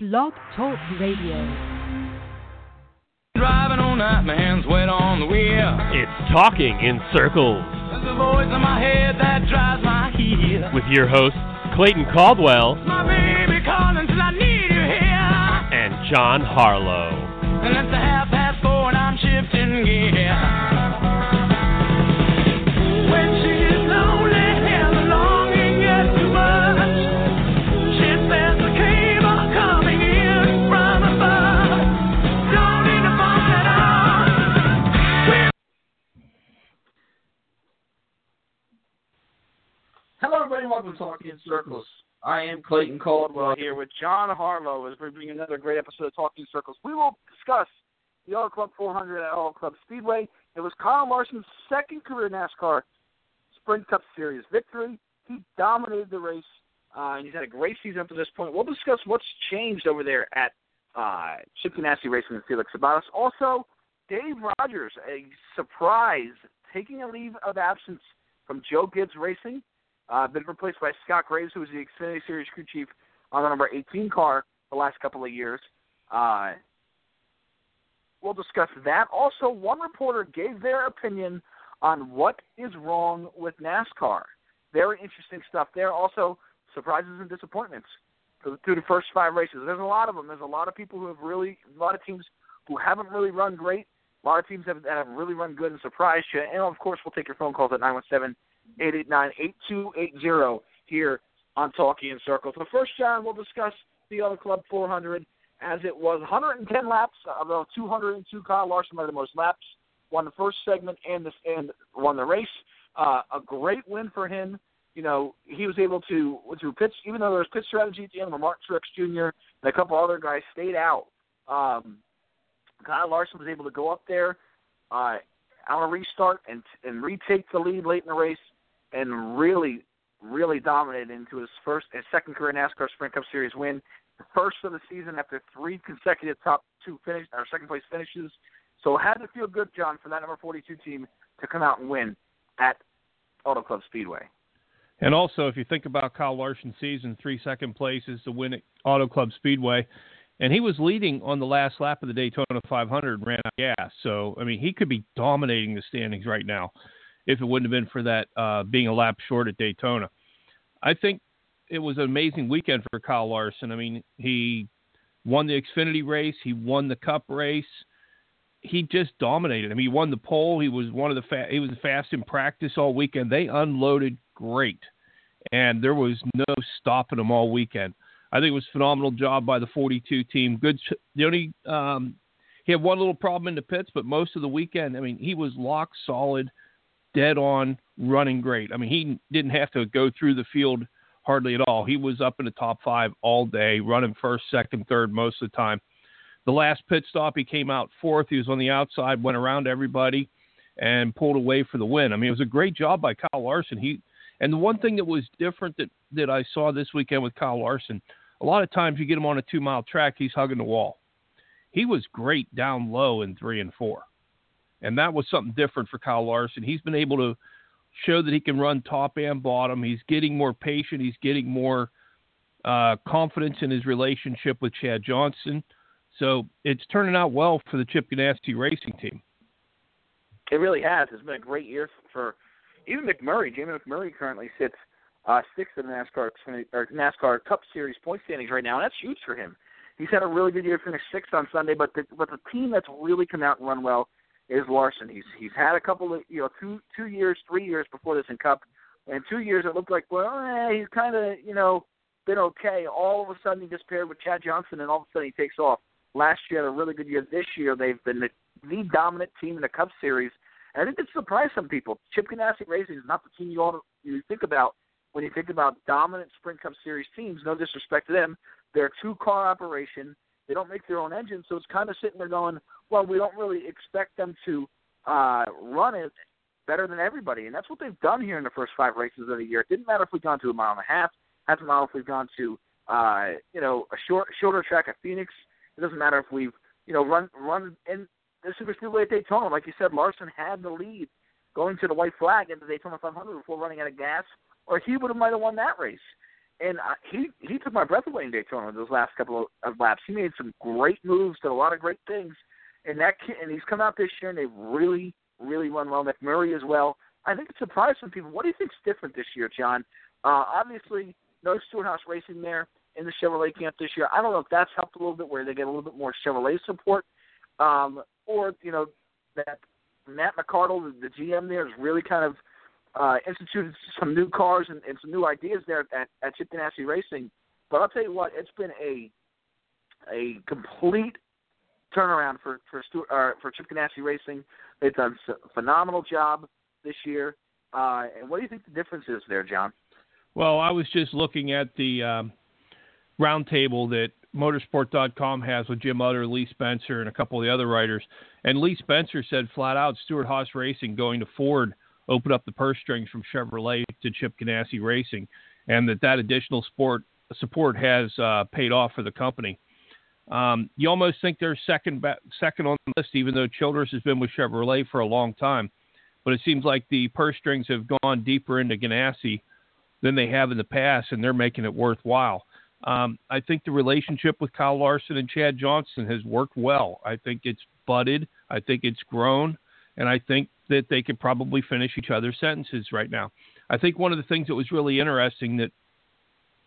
Blog Talk Radio. Driving all night, my hands wet on the wheel. It's Talking in Circles There's a voice in my head that drives my heel. with your hosts, Clayton Caldwell My baby calling till I need you here. and John Harlow. And it's a half To Talking in Circles. I am Clayton Caldwell here with John Harlow as we bring another great episode of Talking in Circles. We will discuss the Auto Club 400 at Auto Club Speedway. It was Kyle Larson's second career NASCAR Sprint Cup Series victory. He dominated the race, uh, and he's had a great season up to this point. We'll discuss what's changed over there at uh, Chip Ganassi Racing and Felix Sabates. Also, Dave Rogers, a surprise, taking a leave of absence from Joe Gibbs Racing uh, been replaced by Scott Graves, who was the Xfinity Series crew chief on the number 18 car the last couple of years. Uh, we'll discuss that. Also, one reporter gave their opinion on what is wrong with NASCAR. Very interesting stuff there. Also, surprises and disappointments through the first five races. There's a lot of them. There's a lot of people who have really, a lot of teams who haven't really run great. A lot of teams have, that have really run good and surprised you. And of course, we'll take your phone calls at 917 889-8280 here on Talking in Circles. So first, John, we'll discuss the Auto Club 400 as it was 110 laps, about 202. Kyle Larson by the most laps, won the first segment and the and won the race. Uh, a great win for him. You know, he was able to through pitch, even though there was pitch strategy at the end, where Mark Truex Jr. and a couple other guys stayed out. Um, Kyle Larson was able to go up there uh, on a restart and and retake the lead late in the race and really, really dominated into his first, his second career NASCAR Sprint Cup Series win, first of the season after three consecutive top two finish or second place finishes. So it had to feel good, John, for that number 42 team to come out and win at Auto Club Speedway. And also, if you think about Kyle Larson's season, three second places to win at Auto Club Speedway, and he was leading on the last lap of the Daytona 500 and ran out of gas. So, I mean, he could be dominating the standings right now if it wouldn't have been for that uh, being a lap short at Daytona. I think it was an amazing weekend for Kyle Larson. I mean, he won the Xfinity race, he won the Cup race. He just dominated. I mean, he won the pole. He was one of the fa- he was fast in practice all weekend. They unloaded great, and there was no stopping them all weekend. I think it was a phenomenal job by the 42 team. Good. The only um, he had one little problem in the pits, but most of the weekend, I mean, he was lock solid, dead on, running great. I mean, he didn't have to go through the field hardly at all. He was up in the top five all day, running first, second, third most of the time. The last pit stop, he came out fourth. He was on the outside, went around everybody, and pulled away for the win. I mean, it was a great job by Kyle Larson. He and the one thing that was different that that I saw this weekend with Kyle Larson, a lot of times you get him on a two mile track, he's hugging the wall. He was great down low in three and four, and that was something different for Kyle Larson. He's been able to show that he can run top and bottom. He's getting more patient. He's getting more uh, confidence in his relationship with Chad Johnston. So it's turning out well for the Chip Ganassi racing team. It really has. It's been a great year for even McMurray. Jamie McMurray currently sits uh, sixth in the NASCAR or NASCAR Cup Series point standings right now, and that's huge for him. He's had a really good year. Finished sixth on Sunday, but the but the team that's really come out and run well is Larson. He's he's had a couple of you know two two years, three years before this in Cup, and two years it looked like well eh, he's kind of you know been okay. All of a sudden he just paired with Chad Johnston, and all of a sudden he takes off. Last year had a really good year. This year they've been the, the dominant team in the Cup Series, and I think it surprised some people. Chip Ganassi Racing is not the team you ought to, you think about when you think about dominant Sprint Cup Series teams. No disrespect to them, they're a two car operation. They don't make their own engine, so it's kind of sitting there going, well, we don't really expect them to uh, run it better than everybody, and that's what they've done here in the first five races of the year. It didn't matter if we've gone to a mile and a half. Doesn't matter if we've gone to uh, you know a short shorter track at Phoenix. It doesn't matter if we've you know run run in the Super Speedway at Daytona. Like you said, Larson had the lead going to the white flag into the Daytona 500 before running out of gas, or he would have might have won that race. And I, he he took my breath away in Daytona those last couple of, of laps. He made some great moves, did a lot of great things, and that kid, and he's come out this year and they've really really run well. McMurray as well. I think it surprised some people. What do you think's different this year, John? Uh, obviously, no Stewart-Haas Racing there in the Chevrolet camp this year. I don't know if that's helped a little bit, where they get a little bit more Chevrolet support, um, or you know that Matt McArdle, the, the GM there, has really kind of uh, instituted some new cars and, and some new ideas there at, at Chip Ganassi Racing. But I'll tell you what, it's been a a complete turnaround for for Stewart, uh, for Chip Ganassi Racing. They've done a phenomenal job this year. Uh, and what do you think the difference is there, John? Well, I was just looking at the um, roundtable that motorsport.com has with Jim Utter, Lee Spencer, and a couple of the other writers. And Lee Spencer said flat out Stewart-Haas Racing going to Ford opened up the purse strings from Chevrolet to Chip Ganassi Racing, and that that additional sport support has uh, paid off for the company. Um, you almost think they're second second on the list, even though Childress has been with Chevrolet for a long time. But it seems like the purse strings have gone deeper into Ganassi than they have in the past, and they're making it worthwhile. Um, I think the relationship with Kyle Larson and Chad Johnston has worked well. I think it's budded. I think it's grown, and I think that they could probably finish each other's sentences right now. I think one of the things that was really interesting that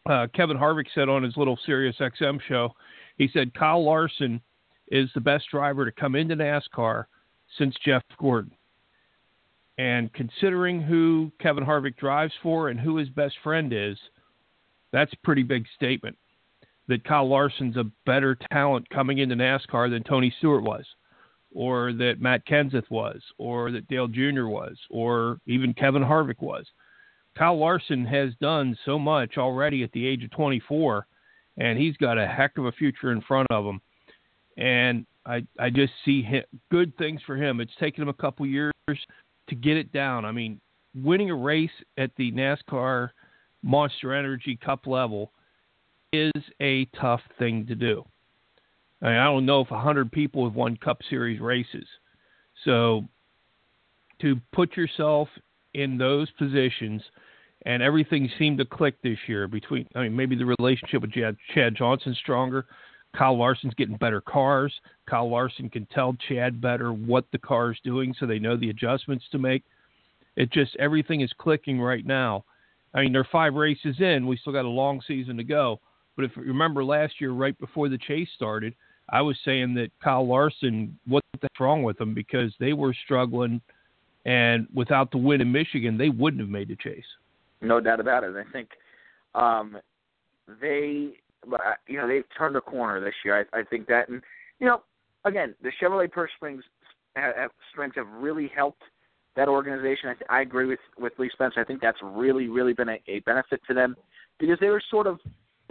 uh, Kevin Harvick said on his little Sirius XM show, he said Kyle Larson is the best driver to come into NASCAR since Jeff Gordon. And considering who Kevin Harvick drives for and who his best friend is, that's a pretty big statement. That Kyle Larson's a better talent coming into NASCAR than Tony Stewart was, or that Matt Kenseth was, or that Dale Jr. was, or even Kevin Harvick was. Kyle Larson has done so much already at the age of 24, and he's got a heck of a future in front of him. And I I just see him, good things for him. It's taken him a couple years to get it down. I mean, winning a race at the NASCAR Monster Energy Cup level is a tough thing to do. I, mean, I don't know if 100 people have won Cup Series races. So to put yourself in those positions, and everything seemed to click this year between, I mean, maybe the relationship with Chad, Chad stronger. Kyle Larson's getting better cars. Kyle Larson can tell Chad better what the car is doing so they know the adjustments to make. It just, everything is clicking right now. I mean, they're five races in. We still got a long season to go. But if you remember last year, right before the chase started, I was saying that Kyle Larson, what's wrong with them because they were struggling, and without the win in Michigan, they wouldn't have made the chase. No doubt about it. I think um, they, you know, they've turned a corner this year. I, I think that, and you know, again, the Chevrolet purse strings have, strengths have really helped that organization. I, I agree with with Lee Spencer. I think that's really really been a, a benefit to them because they were sort of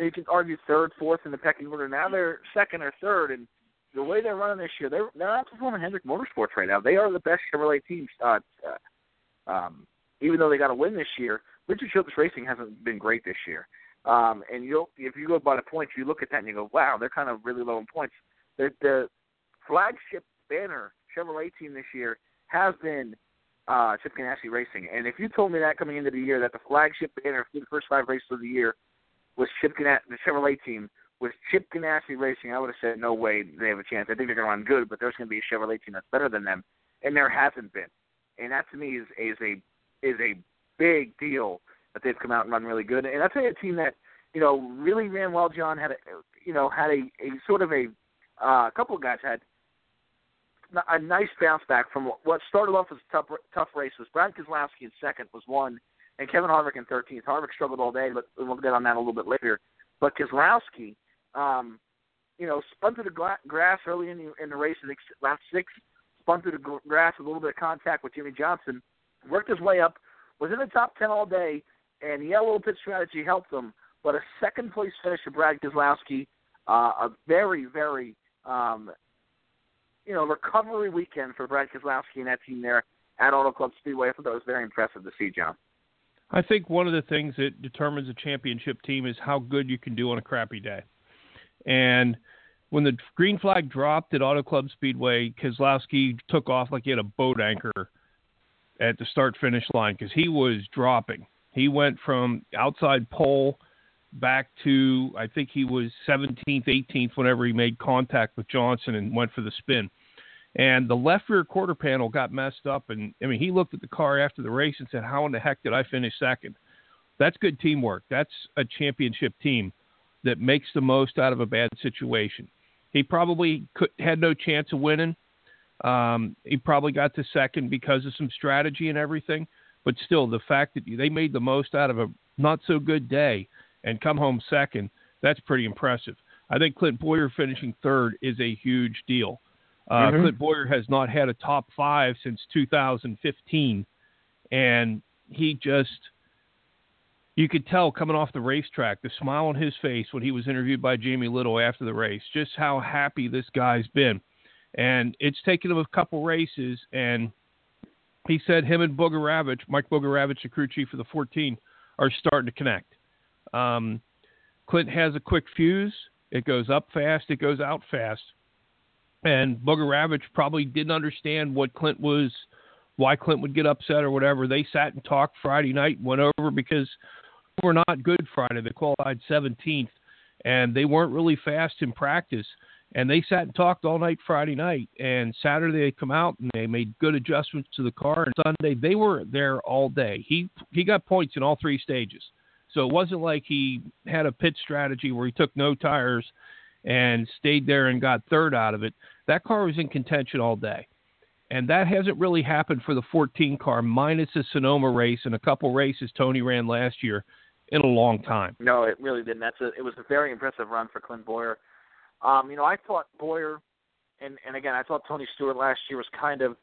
you can argue third, fourth in the pecking order. Now they're second or third, and the way they're running this year, they're they're outperforming Hendrick Motorsports right now. They are the best Chevrolet team. Uh, uh, um, even though they got a win this year, Richard Childress Racing hasn't been great this year. Um, and you if you go by the points, you look at that and you go, wow, they're kind of really low in points. The, the flagship banner Chevrolet team this year has been uh, Chip Ganassi Racing. And if you told me that coming into the year that the flagship banner for the first five races of the year was Chip Ganassi, the Chevrolet team was Chip Ganassi Racing, I would have said no way they have a chance. I think they're going to run good, but there's going to be a Chevrolet team that's better than them, and there hasn't been. And that to me is is a is a big deal that they've come out and run really good. And you a team that you know really ran well. John had a you know had a a sort of a uh, a couple of guys had a nice bounce back from what started off as a tough tough race. Was Brad Keselowski in second was one, and Kevin Harvick in thirteenth. Harvick struggled all day, but we'll get on that a little bit later. But Keselowski, um, you know, spun through the gra- grass early in the in the race. I last six, spun through the gr- grass with a little bit of contact with Jimmie Johnson, worked his way up, was in the top ten all day, and the yellow pit strategy helped him. But a second place finish for Brad Keselowski, uh, a very very um, you know recovery weekend for Brad Keselowski and that team there at Auto Club Speedway. I thought that was very impressive to see, John. I think one of the things that determines a championship team is how good you can do on a crappy day. And when the green flag dropped at Auto Club Speedway, Keselowski took off like he had a boat anchor at the start finish line because he was dropping. He went from outside pole back to I think he was 17th, 18th whenever he made contact with Johnson and went for the spin. And the left rear quarter panel got messed up, and I mean he looked at the car after the race and said, "How in the heck did I finish second? That's good teamwork. That's a championship team that makes the most out of a bad situation. He probably could, had no chance of winning. Um, he probably got to second because of some strategy and everything. But still, the fact that they made the most out of a not so good day and come home second, that's pretty impressive. I think Clint Bowyer finishing third is a huge deal. Uh, Mhm. Clint Bowyer has not had a top five since 2015, and he just you could tell coming off the racetrack, the smile on his face when he was interviewed by Jamie Little after the race, just how happy this guy's been. And it's taken him a couple races, and he said him and Bugarewicz, Mike Bugarewicz, the crew chief of the 14, are starting to connect. Um, Clint has a quick fuse. It goes up fast, it goes out fast. And Bugarewicz probably didn't understand what Clint was, why Clint would get upset or whatever. They sat and talked Friday night, went over because were not good Friday. They qualified 17th, and they weren't really fast in practice. And they sat and talked all night Friday night. And Saturday they come out and they made good adjustments to the car. And Sunday they were there all day. He he got points in all three stages. So it wasn't like he had a pit strategy where he took no tires and stayed there and got third out of it. That car was in contention all day. And that hasn't really happened for the 14 car, minus the Sonoma race and a couple races Tony ran last year in a long time. No, it really didn't. That's a, it was a very impressive run for Clint Bowyer. Um, you know, I thought Bowyer, and and again, I thought Tony Stewart last year was kind of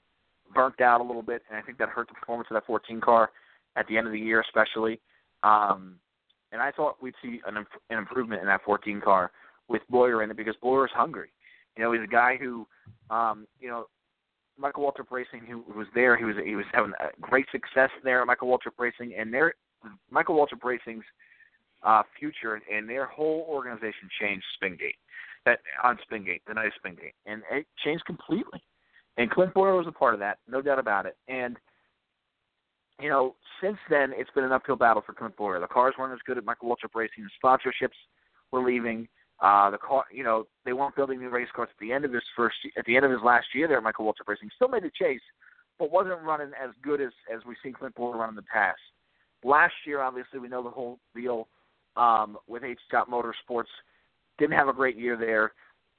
burnt out a little bit, and I think that hurt the performance of that 14 car at the end of the year, especially. Um, and I thought we'd see an, an improvement in that 14 car with Bowyer in it because Bowyer Bowyer's hungry. You know, he's a guy who, um, you know, Michael Waltrip Racing, who was there, he was he was having great success there at Michael Waltrip Racing, and their Michael Waltrip Racing's uh, future and their whole organization changed Spingate that on Spingate, the night of Spingate, and it changed completely. And Clint Bowyer was a part of that, no doubt about it. And you know, since then, it's been an uphill battle for Clint Bowyer. The cars weren't as good at Michael Waltrip Racing. The sponsorships were leaving. Uh, the car, you know, they weren't building new race cars at the end of his first, at the end of his last year there Michael Waltrip Racing. Still made the chase, but wasn't running as good as as we've seen Clint Bowyer run in the past. Last year, obviously, we know the whole deal um, with H. Scott Motorsports. Didn't have a great year there.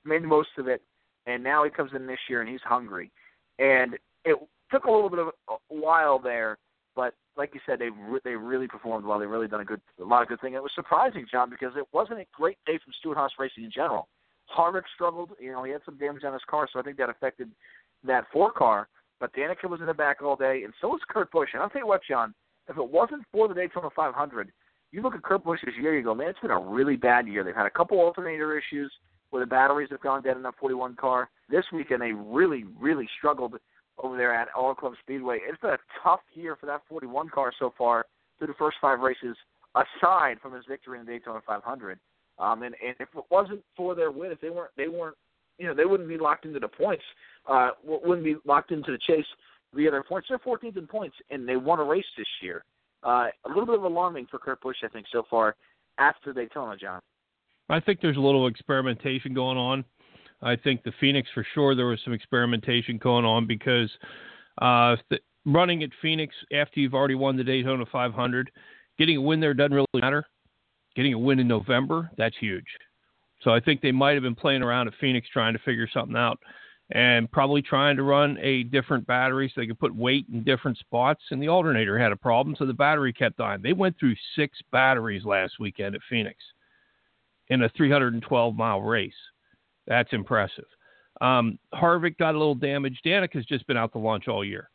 Made most of it, and now he comes in this year and he's hungry. And it took a little bit of a while there, but like you said, they re- they really performed well. They really done a good a lot of good things. It was surprising, John, because it wasn't a great day from Stewart Haas Racing in general. Harvick struggled. You know, he had some damage on his car, so I think that affected that four car. But Danica was in the back all day, and so was Kurt Busch. And I'll tell you what, John, if it wasn't for the Daytona 500, you look at Kurt Busch's year, you go, man, it's been a really bad year. They've had a couple alternator issues where the batteries have gone dead in that 41 car. This weekend, they really, really struggled over there at Auto Club Speedway. It's been a tough year for that 41 car so far through the first five races, aside from his victory in the Daytona 500. Um, and, and if it wasn't for their win, if they weren't, they weren't, you know, they wouldn't be locked into the points. Uh, wouldn't be locked into the chase via their points. They're 14th in points, and they won a race this year. Uh, a little bit of alarming for Kurt Busch, I think, so far after Daytona, John. I think there's a little experimentation going on. I think the Phoenix for sure there was some experimentation going on because uh, th- running at Phoenix after you've already won the Daytona 500, getting a win there doesn't really matter. Getting a win in November, that's huge. So I think they might have been playing around at Phoenix trying to figure something out and probably trying to run a different battery so they could put weight in different spots. And the alternator had a problem, so the battery kept dying. They went through six batteries last weekend at Phoenix in a 312 mile race. That's impressive. Um, Harvick got a little damage. Danica's just been out to lunch all year.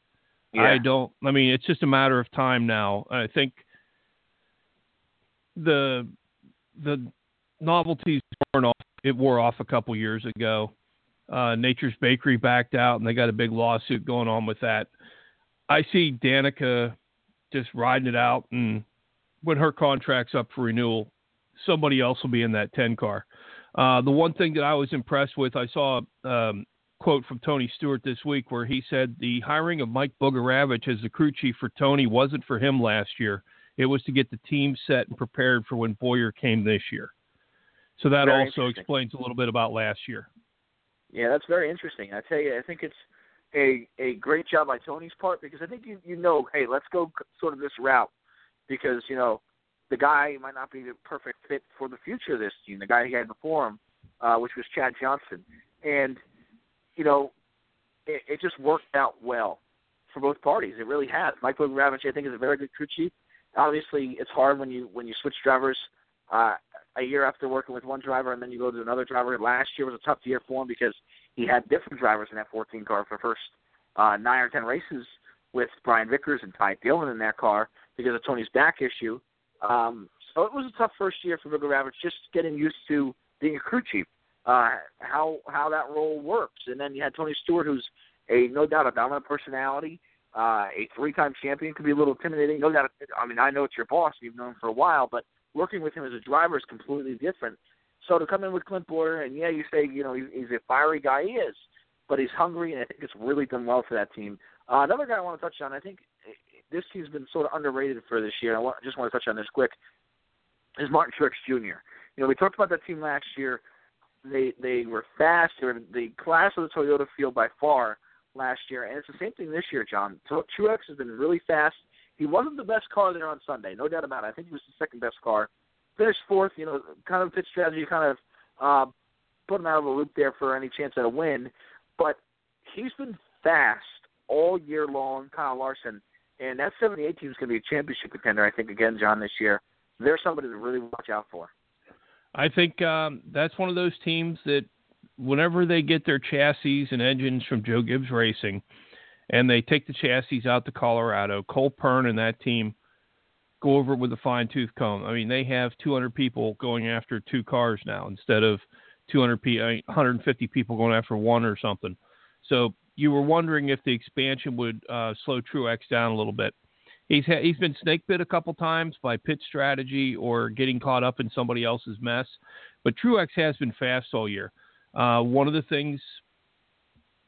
I don't. I mean, it's just a matter of time now. I think the the novelties worn off. It wore off a couple years ago. Uh, Nature's Bakery backed out, and they got a big lawsuit going on with that. I see Danica just riding it out, and when her contract's up for renewal, somebody else will be in that 10 car. Uh, the one thing that I was impressed with, I saw a um, quote from Tony Stewart this week where he said the hiring of Mike Bugarewicz as the crew chief for Tony wasn't for him last year. It was to get the team set and prepared for when Bowyer came this year. So that Very also explains a little bit about last year. Yeah, that's very interesting. I tell you, I think it's a a great job by Tony's part because I think you you know, hey, let's go sort of this route because you know the guy might not be the perfect fit for the future of this team. The guy he had before him, uh, which was Chad Johnston, and you know, it, it just worked out well for both parties. It really has. Mike Bugarewicz, I think, is a very good crew chief. Obviously, it's hard when you when you switch drivers uh, a year after working with one driver and then you go to another driver. Last year was a tough year for him because he had different drivers in that 14 car for the first uh, nine or ten races with Brian Vickers and Ty Dillon in that car because of Tony's back issue. Um, so it was a tough first year for Bugarewicz, just getting used to being a crew chief, uh, how how that role works. And then you had Tony Stewart, who's a no doubt a dominant personality, uh, a three-time champion, can be a little intimidating. No doubt. I mean, I know it's your boss, you've known him for a while, but working with him as a driver is completely different. So to come in with Clint Bowyer, and yeah, you say you know he- he's a fiery guy, he is, but he's hungry, and I think it's really done well for that team. Uh, another guy I want to touch on, I think this team's been sort of underrated for this year. I want, just want to touch on this quick. Is Martin Truex Jr. You know, we talked about that team last year. They they were fast. They were the class of the Toyota field by far last year, and it's the same thing this year, John. Truex has been really fast. He wasn't the best car there on Sunday, no doubt about it. I think he was the second best car. Finished fourth, you know, kind of pit strategy, kind of uh, put him out of the loop there for any chance at a win. But he's been fast all year long, Kyle Larson, and that 78 team is going to be a championship contender, I think, again, John, this year. They're somebody to really watch out for. I think um, that's one of those teams that whenever they get their chassis and engines from Joe Gibbs Racing and they take the chassis out to Colorado, Cole Pearn and that team go over it with a fine tooth comb. I mean, they have 200 people going after two cars now instead of 200 p- mean, 150 people going after one or something. So you were wondering if the expansion would uh, slow Truex down a little bit. He's ha- he's been snake bit a couple times by pit strategy or getting caught up in somebody else's mess, but Truex has been fast all year. Uh, one of the things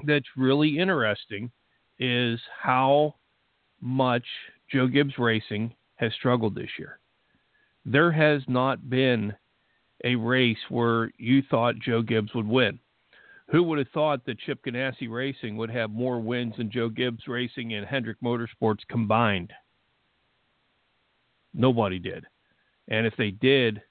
that's really interesting is how much Joe Gibbs Racing has struggled this year. There has not been a race where you thought Joe Gibbs would win. Who would have thought that Chip Ganassi Racing would have more wins than Joe Gibbs Racing and Hendrick Motorsports combined? Nobody did. And if they did,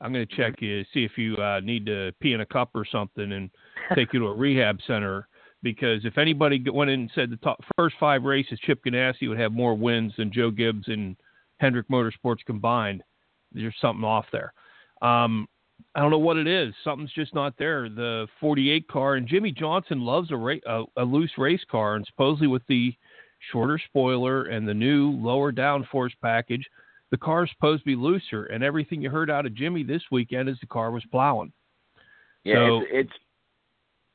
I'm going to check you, see if you uh, need to pee in a cup or something and take you to a rehab center. Because if anybody went in and said the top, first five races, Chip Ganassi would have more wins than Joe Gibbs and Hendrick Motorsports combined, there's something off there. Um, I don't know what it is. Something's just not there. The 48 car and Jimmie Johnson loves a, ra- a, a loose race car, and supposedly with the shorter spoiler and the new lower downforce package, the car's supposed to be looser. And everything you heard out of Jimmie this weekend is the car was plowing. Yeah, So- it's, it's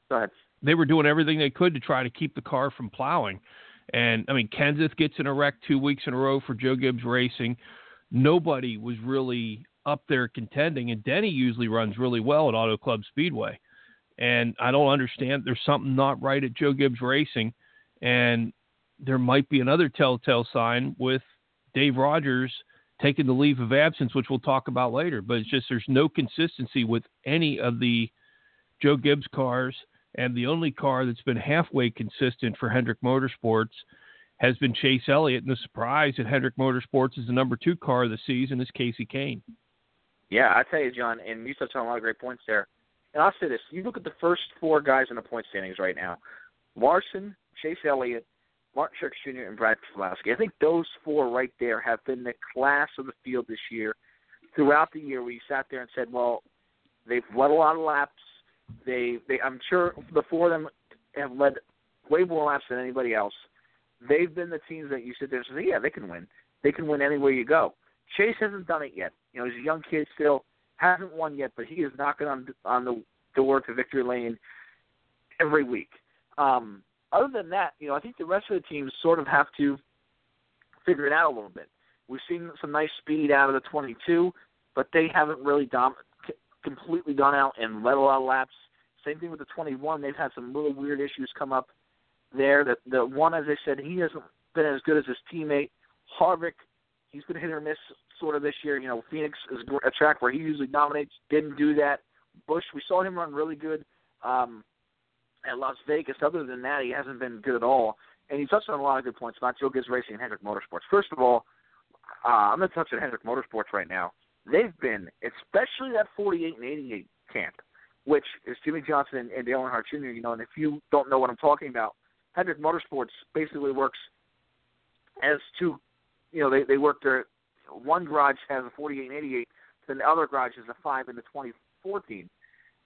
go ahead. They were doing everything they could to try to keep the car from plowing. And I mean, Kenseth gets in a wreck two weeks in a row for Joe Gibbs Racing. Nobody was really up there contending, and Denny usually runs really well at Auto Club Speedway. And I don't understand. There's something not right at Joe Gibbs Racing, and there might be another telltale sign with Dave Rogers taking the leave of absence, which we'll talk about later. But it's just there's no consistency with any of the Joe Gibbs cars, and the only car that's been halfway consistent for Hendrick Motorsports has been Chase Elliott. And the surprise at Hendrick Motorsports is the number two car of the season is Kasey Kahne. Yeah, I tell you, John, and you touched on a lot of great points there. And I'll say this: you look at the first four guys in the point standings right now: Larson, Chase Elliott, Martin Truex Jr., and Brad Keselowski. I think those four right there have been the class of the field this year. Throughout the year, we sat there and said, "Well, they've led a lot of laps. They, they, I'm sure the four of them have led way more laps than anybody else. They've been the teams that you sit there and say, yeah, they can win. They can win anywhere you go. Chase hasn't done it yet. You know, he's a young kid still, hasn't won yet, but he is knocking on on the door to victory lane every week. Um, other than that, you know, I think the rest of the teams sort of have to figure it out a little bit. We've seen some nice speed out of the 22, but they haven't really dom- completely gone out and led a lot of laps. Same thing with the 21. They've had some little weird issues come up there. The the one, as I said, he hasn't been as good as his teammate. Harvick He's been hit or miss sort of this year. You know, Phoenix is a track where he usually dominates. Didn't do that. Busch, we saw him run really good um, at Las Vegas. Other than that, he hasn't been good at all. And he touched on a lot of good points about Joe Gibbs Racing and Hendrick Motorsports. First of all, uh, I'm going to touch on Hendrick Motorsports right now. They've been, especially that 48 and 88 camp, which is Jimmie Johnson and Dale Earnhardt Jr. You know, and if you don't know what I'm talking about, Hendrick Motorsports basically works as two. You know, they they work their one garage has a 48 and 88, then the other garage has a five in the 2014.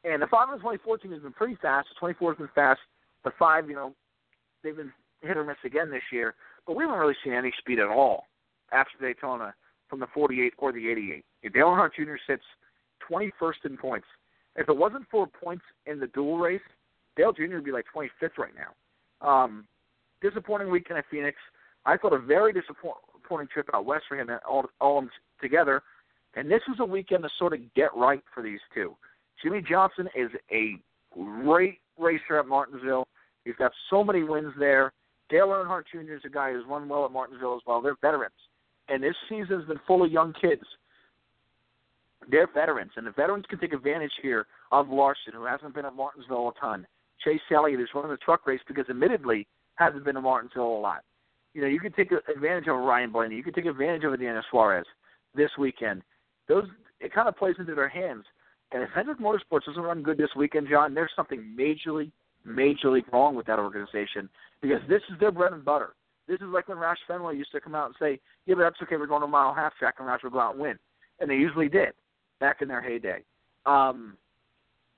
And the five in the 2014 has been pretty fast. The 24 has been fast. The five, you know, they've been hit or miss again this year, but we haven't really seen any speed at all after Daytona from the 48 or the 88. Dale Earnhardt Jr. sits 21st in points. If it wasn't for points in the dual race, Dale Jr. would be like 25th right now. Um, disappointing weekend at Phoenix. I thought a very disappointing trip out west for him and all, all together. And this was a weekend to sort of get right for these two. Jimmie Johnson is a great racer at Martinsville. He's got so many wins there. Dale Earnhardt Jr. is a guy who's run well at Martinsville as well. They're veterans. And this season has been full of young kids. They're veterans, and the veterans can take advantage here of Larson, who hasn't been at Martinsville a ton. Chase Elliott, who's running the truck race because admittedly hasn't been to Martinsville a lot. You know, you can take advantage of Ryan Blaney. You can take advantage of Daniel Suarez this weekend. Those it kind of plays into their hands. And if Hendrick Motorsports doesn't run good this weekend, John, there's something majorly, majorly wrong with that organization because this is their bread and butter. This is like when Roush Fenway used to come out and say, "Yeah, but that's okay. We're going to a mile half track, and Roush will go out and win," and they usually did back in their heyday. Um,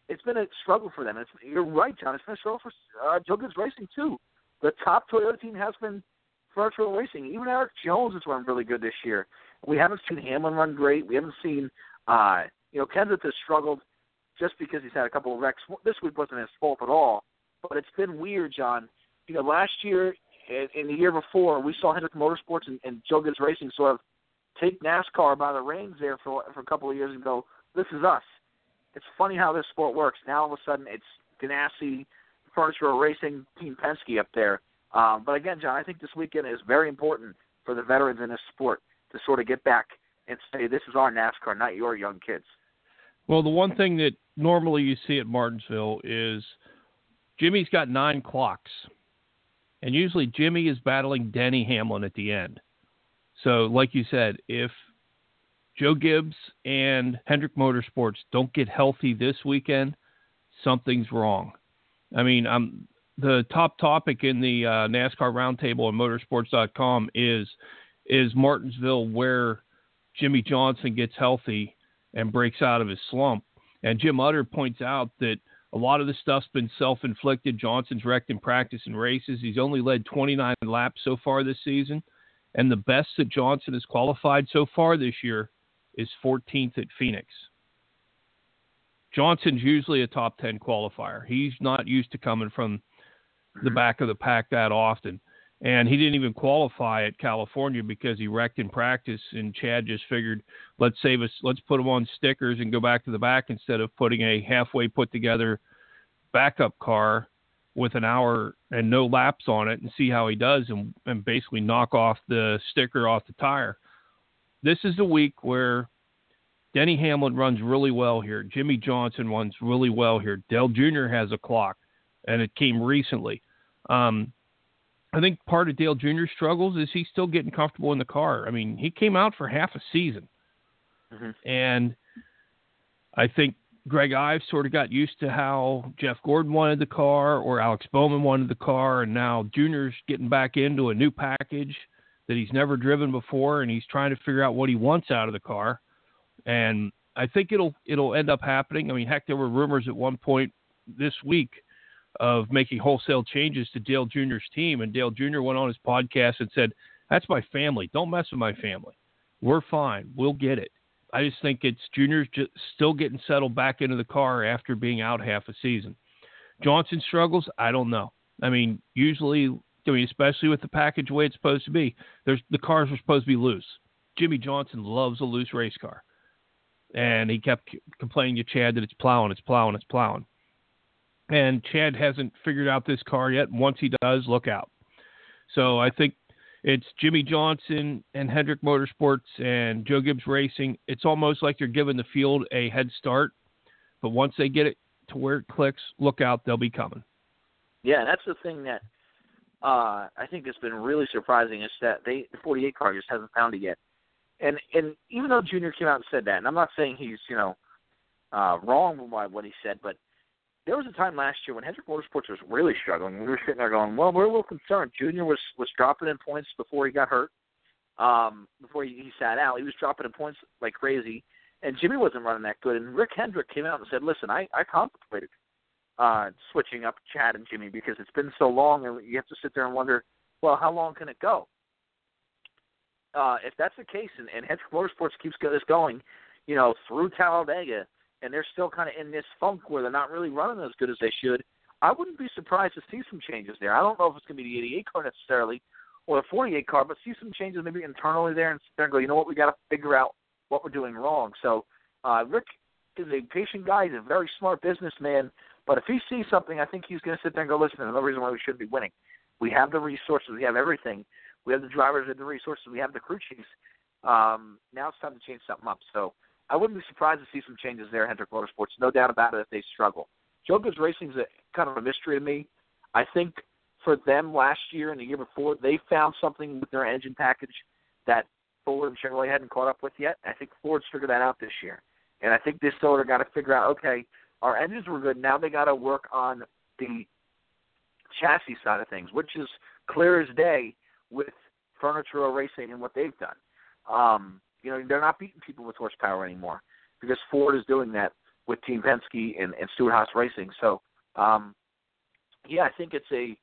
it's been a struggle for them. It's, you're right, John. It's been a struggle for uh, Joe Gibbs Racing too. The top Toyota team has been virtual racing. Even Erik Jones has run really good this year. We haven't seen Hamlin run great. We haven't seen, uh, you know, Kenseth has struggled just because he's had a couple of wrecks. This week wasn't his fault at all, but it's been weird, John. You know, last year and, and the year before, we saw Hendrick Motorsports and, and Joe Gibbs Racing sort of take NASCAR by the reins there for for a couple of years and go, "This is us." It's funny how this sport works. Now all of a sudden, it's Ganassi, Furniture Racing, Team Penske up there. Um, but again, John, I think this weekend is very important for the veterans in this sport to sort of get back and say, "This is our NASCAR, not your young kids." Well, the one thing that normally you see at Martinsville is Jimmie's got nine clocks, and usually Jimmie is battling Denny Hamlin at the end. So, like you said, if Joe Gibbs and Hendrick Motorsports don't get healthy this weekend, something's wrong. I mean, I'm the top topic in the uh, NASCAR Roundtable on Motorsports.com is is Martinsville where Jimmie Johnson gets healthy and breaks out of his slump. And Jim Utter points out that a lot of the stuff's been self-inflicted. Johnson's wrecked in practice and races. He's only led 29 laps so far this season, and the best that Johnson has qualified so far this year is 14th at Phoenix. Johnson's usually a top 10 qualifier. He's not used to coming from the back of the pack that often. And he didn't even qualify at California because he wrecked in practice. And Chad just figured, let's save us, let's put him on stickers and go back to the back instead of putting a halfway put together backup car with an hour and no laps on it and see how he does and, and basically knock off the sticker off the tire. This is the week where Denny Hamlin runs really well here. Jimmie Johnson runs really well here. Dale Jr. has a clock, and it came recently. Um, I think part of Dale Jr.'s struggles is he's still getting comfortable in the car. I mean, he came out for half a season, mm-hmm. and I think Greg Ives sort of got used to how Jeff Gordon wanted the car or Alex Bowman wanted the car, and now Junior's getting back into a new package that he's never driven before, and he's trying to figure out what he wants out of the car. And I think it'll it'll end up happening. I mean, heck, there were rumors at one point this week of making wholesale changes to Dale Jr.'s team, and Dale Jr. went on his podcast and said, "That's my family. Don't mess with my family. We're fine. We'll get it." I just think it's Junior's just still getting settled back into the car after being out half a season. Johnson struggles. I don't know. I mean, usually, I mean, especially with the package the way it's supposed to be, there's the cars are supposed to be loose. Jimmie Johnson loves a loose race car, and he kept complaining to Chad that it's plowing, it's plowing, it's plowing. And Chad hasn't figured out this car yet. Once he does, look out. So I think it's Jimmie Johnson and Hendrick Motorsports and Joe Gibbs Racing. It's almost like you're giving the field a head start, but once they get it to where it clicks, look out, they'll be coming. Yeah, that's the thing that uh, I think has been really surprising is that they the 48 car just hasn't found it yet. And and even though Junior came out and said that, and I'm not saying he's you know uh, wrong by what he said, but there was a time last year when Hendrick Motorsports was really struggling. We were sitting there going, "Well, we're a little concerned." Junior was was dropping in points before he got hurt. Um, before he, he sat out, he was dropping in points like crazy, and Jimmie wasn't running that good. And Rick Hendrick came out and said, "Listen, I I contemplated uh, switching up Chad and Jimmie because it's been so long, and you have to sit there and wonder, well, how long can it go?" Uh, if that's the case, and, and Hendrick Motorsports keeps this going, you know, through Talladega, and they're still kind of in this funk where they're not really running as good as they should, I wouldn't be surprised to see some changes there. I don't know if it's going to be the 88 car necessarily or the 48 car, but see some changes maybe internally there and there and go, you know what, we got to figure out what we're doing wrong. So uh, Rick is a patient guy. He's a very smart businessman. But if he sees something, I think he's going to sit there and go, listen, there's no reason why we shouldn't be winning. We have the resources. We have everything. We have the drivers and the resources. We have the crew chiefs. Um, now it's time to change something up. So I wouldn't be surprised to see some changes there, at Hendrick Motorsports. No doubt about it if they struggle. Gibbs Racing's a, kind of a mystery to me. I think for them last year and the year before, they found something with their engine package that Ford and Chevrolet hadn't caught up with yet. I think Ford's figured that out this year. And I think this sort got to figure out, okay, our engines were good. Now they got to work on the chassis side of things, which is clear as day with Furniture Racing and what they've done. Um, you know, they're not beating people with horsepower anymore because Ford is doing that with Team Penske and, and Stewart-Haas Racing. So, um, yeah, I think it's a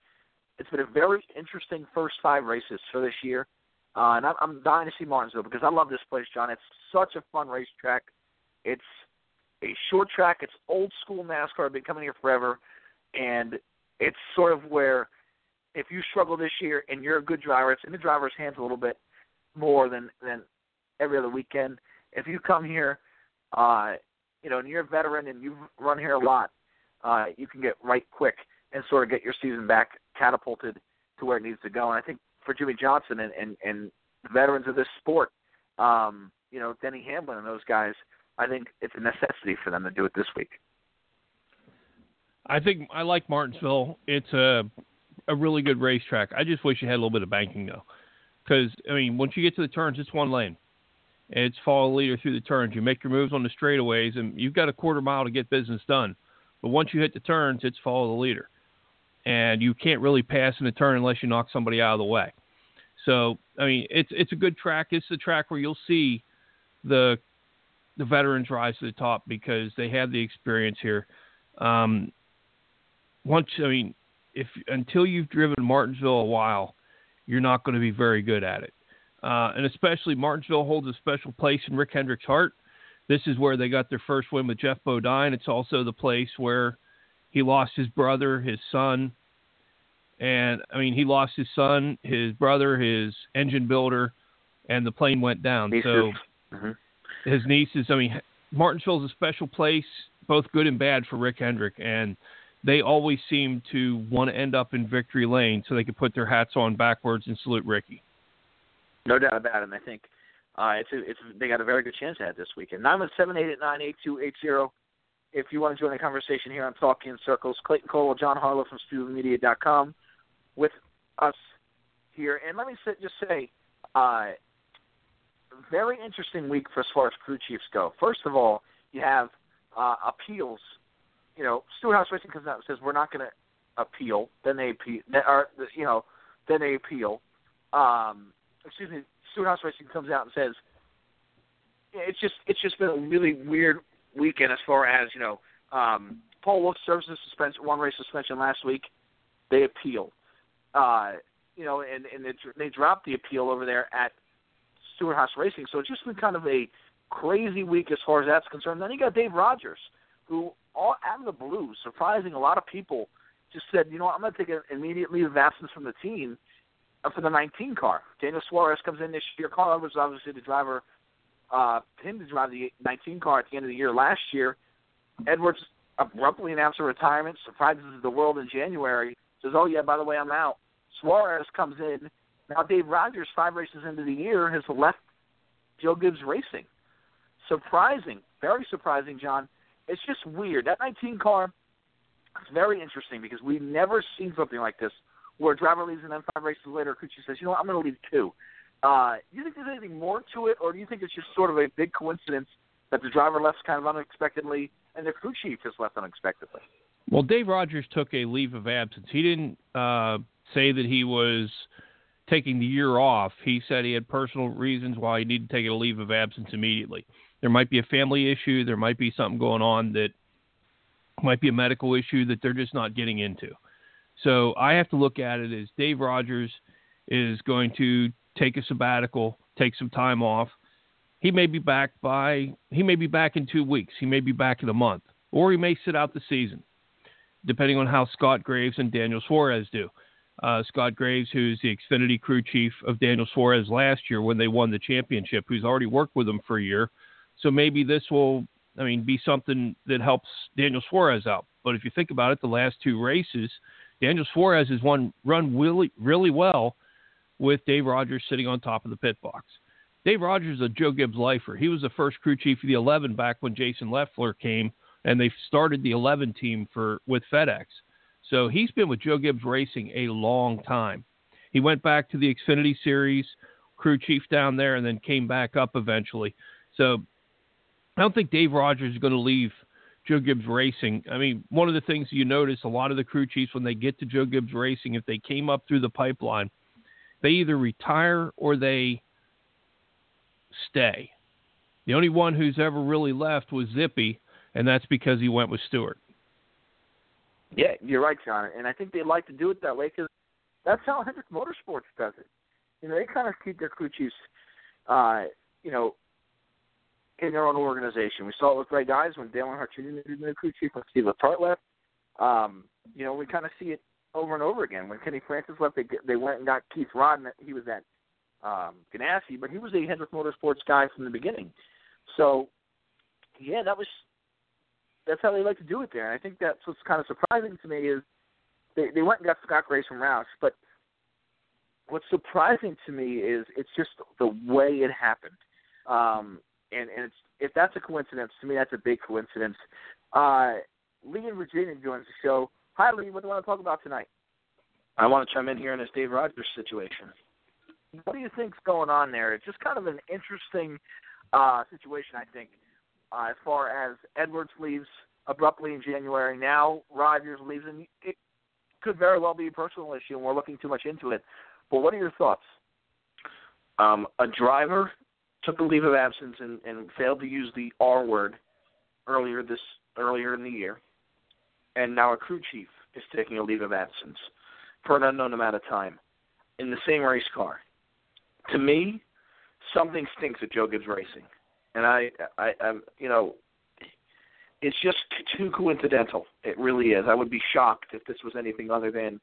it's been a very interesting first five races for this year, uh, and I'm, I'm dying to see Martinsville because I love this place, John. It's such a fun racetrack. It's a short track. It's old school NASCAR. I've been coming here forever, and it's sort of where if you struggle this year and you're a good driver, it's in the driver's hands a little bit more than than every other weekend. If you come here, uh, you know, and you're a veteran and you've run here a lot, uh, you can get right quick and sort of get your season back catapulted to where it needs to go. And I think for Jimmie Johnson and and, and veterans of this sport, um, you know, Denny Hamlin and those guys, I think it's a necessity for them to do it this week. I think I like Martinsville. It's a a really good racetrack. I just wish it had a little bit of banking though, because I mean, once you get to the turns, it's one lane. It's follow the leader through the turns. You make your moves on the straightaways, and you've got a quarter mile to get business done. But once you hit the turns, it's follow the leader, and you can't really pass in a turn unless you knock somebody out of the way. So I mean, it's it's a good track. It's the track where you'll see the the veterans rise to the top because they have the experience here. Um, once I mean, if until you've driven Martinsville a while, you're not going to be very good at it. Uh, and especially Martinsville holds a special place in Rick Hendrick's heart. This is where they got their first win with Geoff Bodine. It's also the place where he lost his brother, his son, and I mean he lost his son, his brother, his engine builder, and the plane went down. Nieces. So Mhm. his nieces. I mean, Martinsville is a special place, both good and bad for Rick Hendrick, and they always seem to want to end up in victory lane so they can put their hats on backwards and salute Ricky. No doubt about it. And I think uh, it's a, it's they got a very good chance at it this weekend. Nine one seven eight eight nine eight two eight zero. If you want to join the conversation here on Talking Circles, Clayton Cole, John Harlow from StudioMedia.com with us here. And let me just say, uh, very interesting week for as far as crew chiefs go. First of all, you have uh, appeals. You know, Stewart-Haas Racing comes out and says we're not going to appeal. Then they appeal. Then, or, you know, then they appeal. Um, excuse me. Stewart-Haas Racing comes out and says it's just it's just been a really weird weekend as far as you know. Um, Paul Wolfe serves a suspension, one race suspension last week. They appeal. Uh, you know, and and they, they dropped the appeal over there at Stewart-Haas Racing. So it's just been kind of a crazy week as far as that's concerned. Then you got Dave Rogers, who all out of the blue, surprising a lot of people, just said, you know what, I'm going to take an immediate leave of absence from the team for the 19 car. Daniel Suarez comes in this year. Carl Edwards, obviously the driver, uh, him to drive the 19 car at the end of the year last year. Edwards abruptly announced a retirement, surprises the world in January. Says, "Oh yeah, by the way, I'm out." Suarez comes in, Now, Dave Rogers, five races into the year, has left Joe Gibbs Racing. Surprising, very surprising, John. It's just weird. That 19 car is very interesting because we've never seen something like this where a driver leaves and then five races later, Cucci says, you know what, I'm going to leave too. Uh, do you think there's anything more to it, or do you think it's just sort of a big coincidence that the driver left kind of unexpectedly and the crew chief just left unexpectedly? Well, Dave Rogers took a leave of absence. He didn't uh, say that he was taking the year off. He said he had personal reasons why he needed to take a leave of absence immediately. There might be a family issue. There might be something going on that might be a medical issue that they're just not getting into. So I have to look at it as Dave Rogers is going to take a sabbatical, take some time off. He may be back by he may be back in two weeks. He may be back in a month, or he may sit out the season, depending on how Scott Graves and Daniel Suarez do. Uh, Scott Graves, who's the Xfinity crew chief of Daniel Suarez last year when they won the championship, who's already worked with him for a year. So maybe this will, I mean, be something that helps Daniel Suarez out. But if you think about it, the last two races, Daniel Suarez has won run really really well with Dave Rogers sitting on top of the pit box. Dave Rogers is a Joe Gibbs lifer. He was the first crew chief of the 11 back when Jason Leffler came, and they started the 11 team for with FedEx. So he's been with Joe Gibbs Racing a long time. He went back to the Xfinity Series, crew chief down there, and then came back up eventually. So I don't think Dave Rogers is going to leave Joe Gibbs Racing. I mean, one of the things you notice a lot of the crew chiefs when they get to Joe Gibbs Racing, if they came up through the pipeline, they either retire or they stay. The only one who's ever really left was Zippy, and that's because he went with Stewart. Yeah, you're right, John. And I think they like to do it that way because that's how Hendrick Motorsports does it. You know, they kind of keep their crew chiefs, uh, you know, in their own organization. We saw it with Greg Ives when Dale Earnhardt Jr. did the crew chief when Steve Letarte left. Um, you know, we kind of see it over and over again. When Kenny Francis left, they they went and got Keith Rodden. He was at um, Ganassi, but he was a Hendrick Motorsports guy from the beginning. So, yeah, that was that's how they like to do it there. And I think that's what's kind of surprising to me is they they went and got Scott Graves from Roush, but what's surprising to me is it's just the way it happened. Um, and and it's if that's a coincidence to me, that's a big coincidence. Uh, Lee in Virginia joins the show. Hi, Lee. What do you want to talk about tonight? I want to chime in here in this Dave Rogers situation. What do you think's going on there? It's just kind of an interesting uh, situation, I think, uh, as far as Edwards leaves abruptly in January. Now Rogers leaves, and it could very well be a personal issue, and we're looking too much into it. But what are your thoughts? Um, a driver took a leave of absence and, and failed to use the R word earlier this earlier in the year, and now a crew chief is taking a leave of absence for an unknown amount of time in the same race car. To me, something stinks at Joe Gibbs Racing, and I, I, I'm, you know, it's just too coincidental. It really is. I would be shocked if this was anything other than,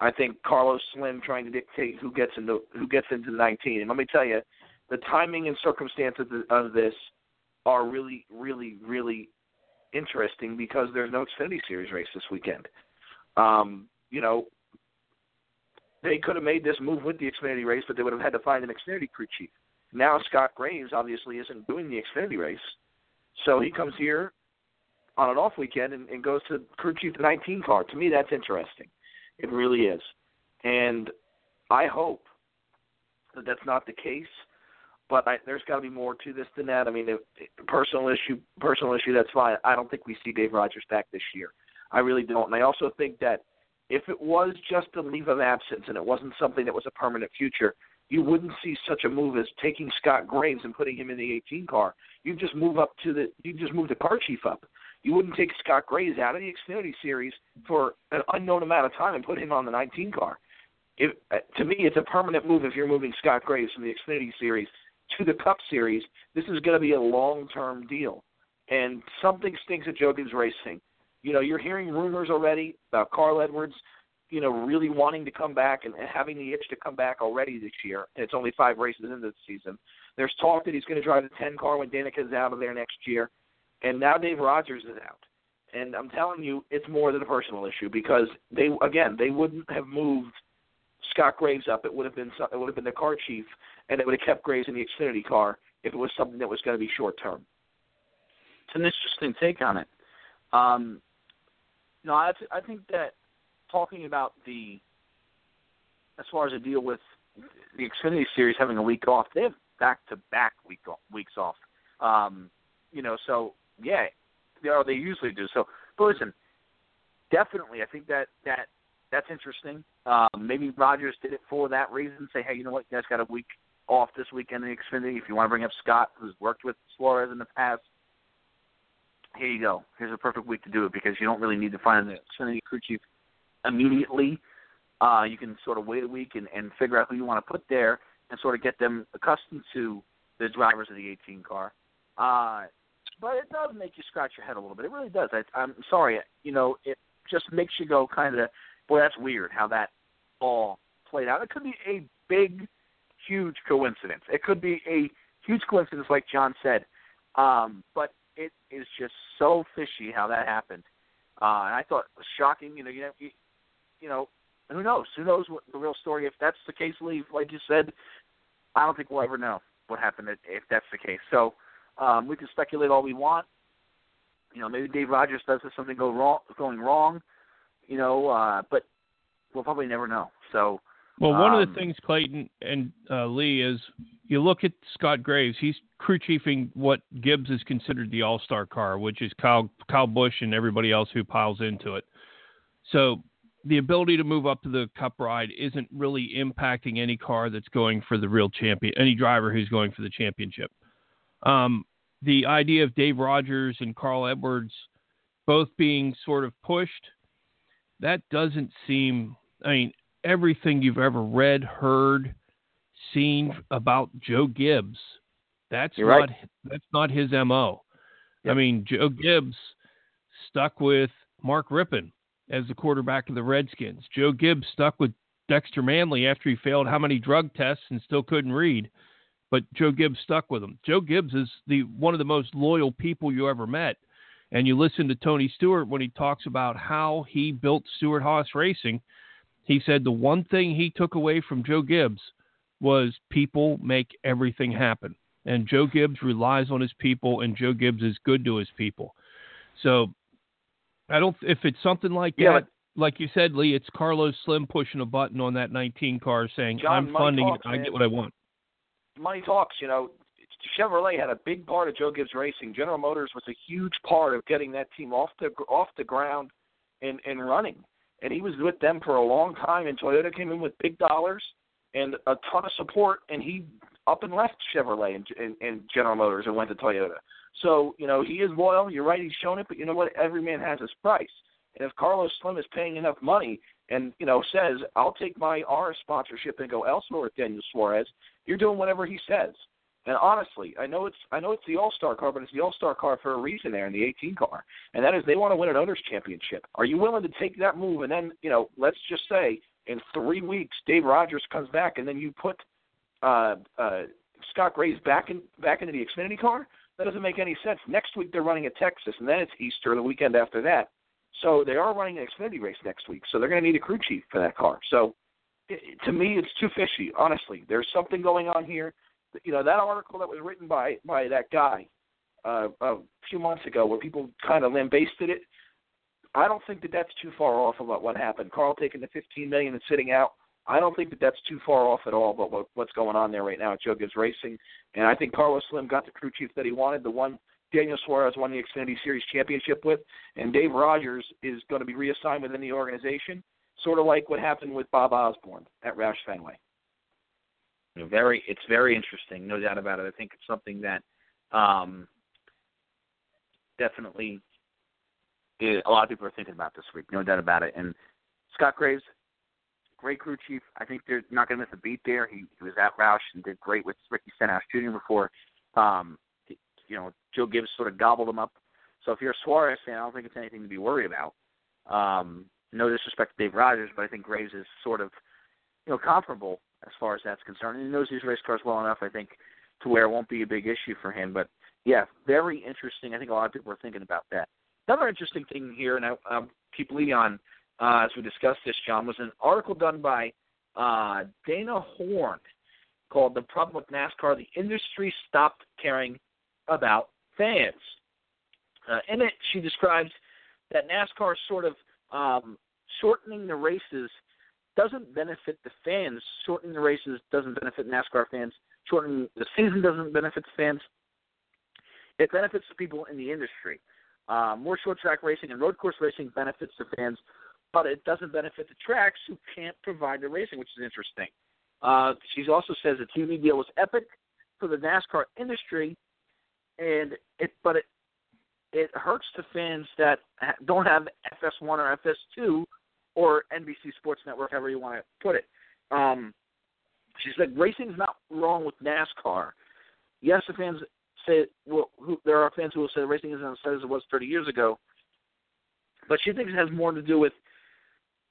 I think Carlos Slim trying to dictate who gets into who gets into the 19. And let me tell you, the timing and circumstances of this are really, really, really interesting because there's no Xfinity Series race this weekend. Um, you know, they could have made this move with the Xfinity race, but they would have had to find an Xfinity crew chief. Now Scott Graves obviously isn't doing the Xfinity race, so he comes here on an off weekend and, and goes to crew chief the 19 car. To me, that's interesting. It really is, and I hope that that's not the case. But I, there's got to be more to this than that. I mean, if, personal issue, personal issue, that's fine. I don't think we see Dave Rogers back this year. I really don't. And I also think that if it was just a leave of absence and it wasn't something that was a permanent future, you wouldn't see such a move as taking Scott Graves and putting him in the 18 car. You just move up to the you just move the car chief up. You wouldn't take Scott Graves out of the Xfinity series for an unknown amount of time and put him on the 19 car. If, uh, to me, it's a permanent move if you're moving Scott Graves from the Xfinity series to the Cup series. This is going to be a long-term deal, and something stinks at Joe Gibbs Racing. You know, you're hearing rumors already about Carl Edwards you know, really wanting to come back and, and having the itch to come back already this year. And it's only five races into the season. There's talk that he's going to drive the 10 car when Danica is out of there next year. And now Dave Rogers is out. And I'm telling you, it's more than a personal issue because they, again, they wouldn't have moved Scott Graves up, it would have been it would have been the car chief, and it would have kept Graves in the Xfinity car if it was something that was going to be short term. It's an interesting take on it. Um, no, I, th- I think that talking about the as far as the deal with the Xfinity Series having a week off, they have back to back week off, weeks off. Um, you know, so yeah, they are. They usually do. So, but listen, definitely, I think that that that's interesting. Um, maybe Rogers did it for that reason. Say, hey, you know what, you guys got a week off this weekend in Xfinity. If you want to bring up Scott, who's worked with Suarez in the past, here you go. Here's a perfect week to do it because you don't really need to find the Xfinity crew chief immediately. Uh, you can sort of wait a week and, and figure out who you want to put there and sort of get them accustomed to the drivers of the 18 car. Uh, but it does make you scratch your head a little bit. It really does. I, I'm sorry. You know, it just makes you go kind of, boy, that's weird how that all played out. It could be a big, huge coincidence. It could be a huge coincidence, like John said. Um, but it is just so fishy how that happened. Uh, and I thought it was shocking. You know, you know, you, you know, who knows? Who knows what the real story? If that's the case, Lee, like you said, I don't think we'll ever know what happened if that's the case. So um, we can speculate all we want. You know, maybe Dave Rogers does something go wrong, going wrong. You know, uh, but we'll probably never know. So Well, one of Um, the things, Clayton and uh, Lee, is you look at Scott Graves. He's crew chiefing what Gibbs is considered the All Star car, which is Kyle Kyle Busch and everybody else who piles into it. So the ability to move up to the Cup ride isn't really impacting any car that's going for the real champion, any driver who's going for the championship. Um, the idea of Dave Rogers and Carl Edwards both being sort of pushed, that doesn't seem. I mean, everything you've ever read, heard, seen about Joe Gibbs, that's You're not right. that's not his mo. I mean, Joe Gibbs stuck with Mark Rypien as the quarterback of the Redskins. Joe Gibbs stuck with Dexter Manley after he failed how many drug tests and still couldn't read, but Joe Gibbs stuck with him. Joe Gibbs is the one of the most loyal people you ever met. And you listen to Tony Stewart when he talks about how he built Stewart Haas Racing. He said the one thing he took away from Joe Gibbs was people make everything happen. And Joe Gibbs relies on his people, and Joe Gibbs is good to his people. So I don't. If it's something like Yeah, that, like you said, Lee, it's Carlos Slim pushing a button on that 19 car, saying, John, "I'm funding talks, it. I man. get what I want." money talks. You know, Chevrolet had a big part of Joe Gibbs Racing. General Motors was a huge part of getting that team off the off the ground and and running. And he was with them for a long time. And Toyota came in with big dollars and a ton of support. And he up and left Chevrolet and, and, and General Motors and went to Toyota. So you know he is loyal. You're right. He's shown it. But you know what? Every man has his price. And if Carlos Slim is paying enough money and you know says I'll take my R sponsorship and go elsewhere with Daniel Suarez, you're doing whatever he says. And honestly, I know it's I know it's the All Star car, but it's the All Star car for a reason there in the 18 car, and that is they want to win an owners championship. Are you willing to take that move? And then you know, let's just say in three weeks, Dave Rogers comes back, and then you put uh, uh, Scott Graves back in back into the Xfinity car. That doesn't make any sense. Next week they're running at Texas, and then it's Easter the weekend after that. So they are running an Xfinity race next week. So they're going to need a crew chief for that car. So it, to me, it's too fishy. Honestly, there's something going on here. You know that article that was written by by that guy uh, a few months ago, where people kind of lambasted it. I don't think that that's too far off about what happened. Carl taking the 15 million and sitting out. I don't think that that's too far off at all about what, what's going on there right now at Joe Gibbs Racing. And I think Carlos Slim got the crew chief that he wanted, the one Daniel Suarez won the Xfinity Series championship with, and Dave Rogers is going to be reassigned within the organization, sort of like what happened with Bob Osborne at Roush Fenway. Very it's very interesting, no doubt about it. I think it's something that um, definitely eh, a lot of people are thinking about this week, no doubt about it. And Scott Graves, great crew chief. I think they're not going to miss a beat there. He, he was at Roush and did great with Ricky Stenhouse Jr. before. Um, you know, Joe Gibbs sort of gobbled him up. So if you're a Suarez fan, I don't think it's anything to be worried about. Um, no disrespect to Dave Rogers, but I think Graves is sort of, you know, comparable as far as that's concerned. And he knows these race cars well enough, I think, to where it won't be a big issue for him. But yeah, very interesting. I think a lot of people are thinking about that. Another interesting thing here, and I, I'll keep Lee on uh, as we discuss this, John, was an article done by uh, Dana Horn called The Problem with NASCAR The Industry Stopped Caring About Fans. Uh, in it, she describes that NASCAR is sort of um, shortening the races doesn't benefit the fans. Shortening the races doesn't benefit NASCAR fans. Shortening the season doesn't benefit the fans. It benefits the people in the industry. Uh, more short track racing and road course racing benefits the fans, but it doesn't benefit the tracks who can't provide the racing, which is interesting. Uh, she also says the TV deal was epic for the NASCAR industry, and it but it it hurts the fans that don't have FS1 or FS2 or NBC Sports Network, however you want to put it. Um, she said racing's not wrong with NASCAR. Yes, the fans say well, who, there are fans who will say racing isn't as as it was 30 years ago, but she thinks it has more to do with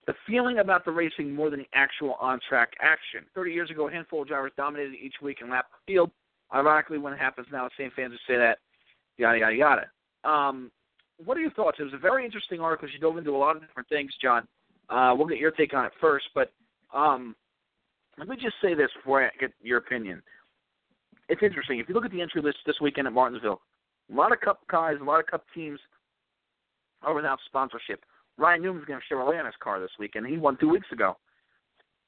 the feeling about the racing more than the actual on-track action. 30 years ago, a handful of drivers dominated each week and lapped the field. Ironically, when it happens now, the same fans who say that, yada yada yada. Um, what are your thoughts? It was a very interesting article. She dove into a lot of different things, John. Uh, we'll get your take on it first, but um, let me just say this before I get your opinion. It's interesting. If you look at the entry list this weekend at Martinsville, a lot of Cup guys, a lot of Cup teams are without sponsorship. Ryan Newman's going to Chevrolet on his car this weekend. He won two weeks ago,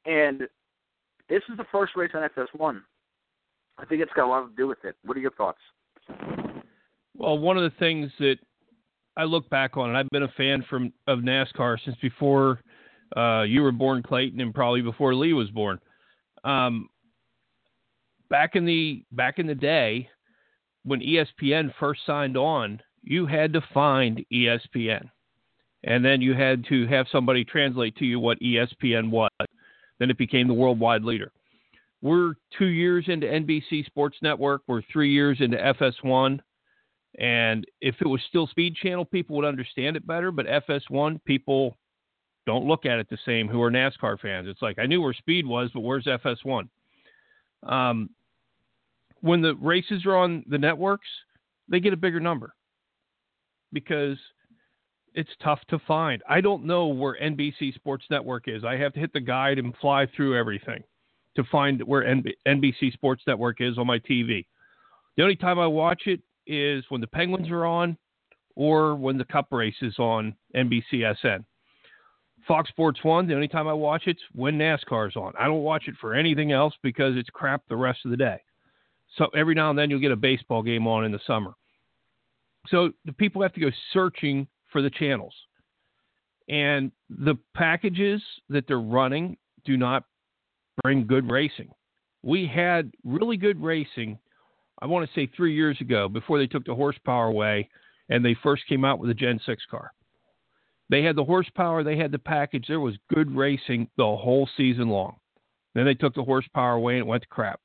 and this is the first race on FS1. I think it's got a lot to do with it. What are your thoughts? Well, one of the things that I look back on, it. I've been a fan from of NASCAR since before uh, you were born, Clayton, and probably before Lee was born. Um, back in the back in the day, when ESPN first signed on, you had to find ESPN, and then you had to have somebody translate to you what ESPN was. Then it became the worldwide leader. We're two years into NBC Sports Network. We're three years into FS1. And if it was still Speed Channel, people would understand it better. But FS1, people don't look at it the same who are NASCAR fans. It's like, I knew where Speed was, but where's FS1? Um, when the races are on the networks, they get a bigger number because it's tough to find. I don't know where NBC Sports Network is. I have to hit the guide and fly through everything to find where NBC Sports Network is on my TV. The only time I watch it is when the Penguins are on or when the Cup race is on NBCSN. Fox Sports 1, the only time I watch it's when NASCAR's on. I don't watch it for anything else because it's crap the rest of the day. So every now and then you'll get a baseball game on in the summer. So the people have to go searching for the channels. And the packages that they're running do not bring good racing. We had really good racing I want to say three years ago, before they took the horsepower away and they first came out with a Gen 6 car. They had the horsepower, they had the package. There was good racing the whole season long. Then they took the horsepower away and it went to crap.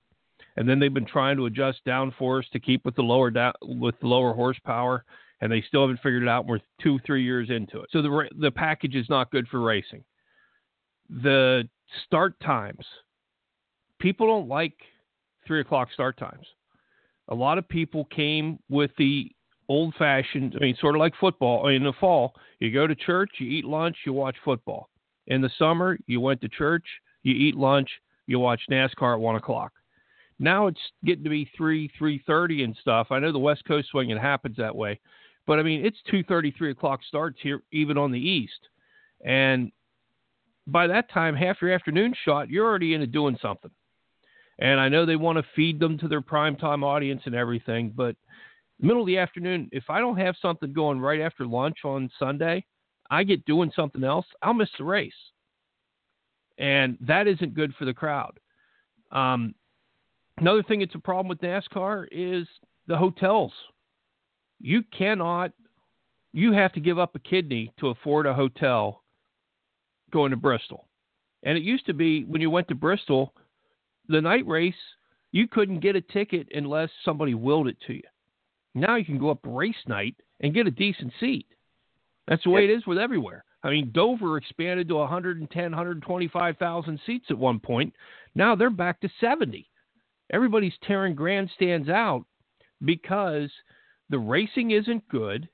And then they've been trying to adjust downforce to keep with the lower down, with the lower horsepower, and they still haven't figured it out. We're two, three years into it, so the the package is not good for racing. The start times, people don't like three o'clock start times a lot of people came with the old fashioned, I mean, sort of like football. In the fall, you go to church, you eat lunch, you watch football. In the summer, you went to church, you eat lunch, you watch NASCAR at one o'clock. Now it's getting to be three, three thirty and stuff. I know the West Coast swing it happens that way, but I mean it's two thirty, three o'clock starts here, even on the East, and by that time, half your afternoon shot, you're already into doing something. And I know they want to feed them to their primetime audience and everything, but middle of the afternoon, if I don't have something going right after lunch on Sunday, I get doing something else, I'll miss the race. And that isn't good for the crowd. Um, another thing that's a problem with NASCAR is the hotels. You cannot, you have to give up a kidney to afford a hotel going to Bristol. And it used to be when you went to Bristol, the night race, you couldn't get a ticket unless somebody willed it to you. Now you can go up race night and get a decent seat. That's the way it is with everywhere. I mean, Dover expanded to 110, 125,000 seats at one point. Now they're back to 70. Everybody's tearing grandstands out because the racing isn't good.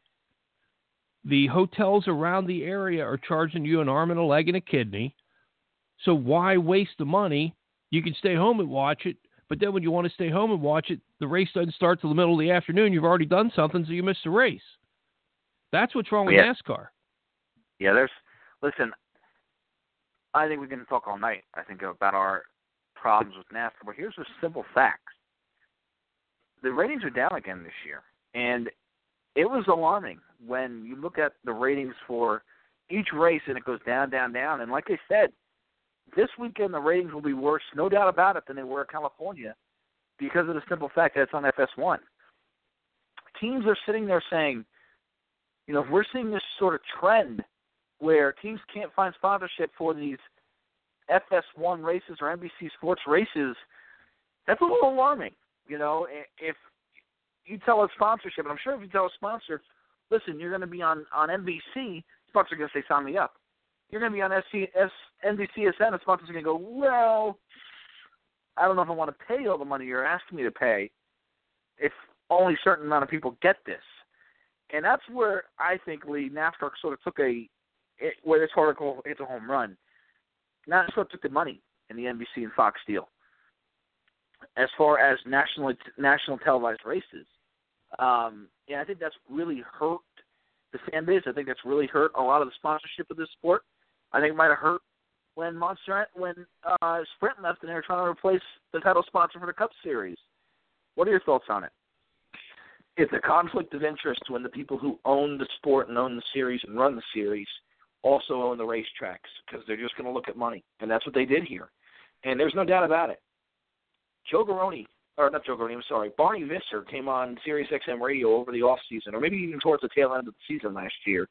The hotels around the area are charging you an arm and a leg and a kidney. So why waste the money? You can stay home and watch it, but then when you want to stay home and watch it, the race doesn't start till the middle of the afternoon. You've already done something, so you miss the race. That's what's wrong with Yeah. NASCAR. Yeah, there's. Listen, I think we can talk all night. I think about our problems with NASCAR, but here's the simple facts: the ratings are down again this year, and it was alarming when you look at the ratings for each race, and it goes down, down, down. And like I said, this weekend the ratings will be worse, no doubt about it, than they were in California, because of the simple fact that it's on FS1. Teams are sitting there saying, you know, if we're seeing this sort of trend where teams can't find sponsorship for these FS1 races or NBC Sports races, that's a little alarming. You know, if you tell a sponsorship, and I'm sure if you tell a sponsor, listen, you're going to be on on NBC, sponsor going to say, sign me up. You're going to be on SC, NBCSN, and sponsors are going to go, well, I don't know if I want to pay all the money you're asking me to pay if only a certain amount of people get this. And that's where I think Lee NASCAR sort of took a where this article hits a home run. NASCAR took the money in the NBC and Fox deal. As far as national national televised races, um, yeah, I think that's really hurt the fan base. I think that's really hurt a lot of the sponsorship of this sport. I think it might have hurt when Monster when uh, Sprint left and they were trying to replace the title sponsor for the Cup Series. What are your thoughts on it? it's a conflict of interest when the people who own the sport and own the series and run the series also own the racetracks because they're just going to look at money, and that's what they did here. And there's no doubt about it. Joe Garone, or not Joe Garone, I'm sorry, Barney Visser came on Sirius XM radio over the off season, or maybe even towards the tail end of the season last year,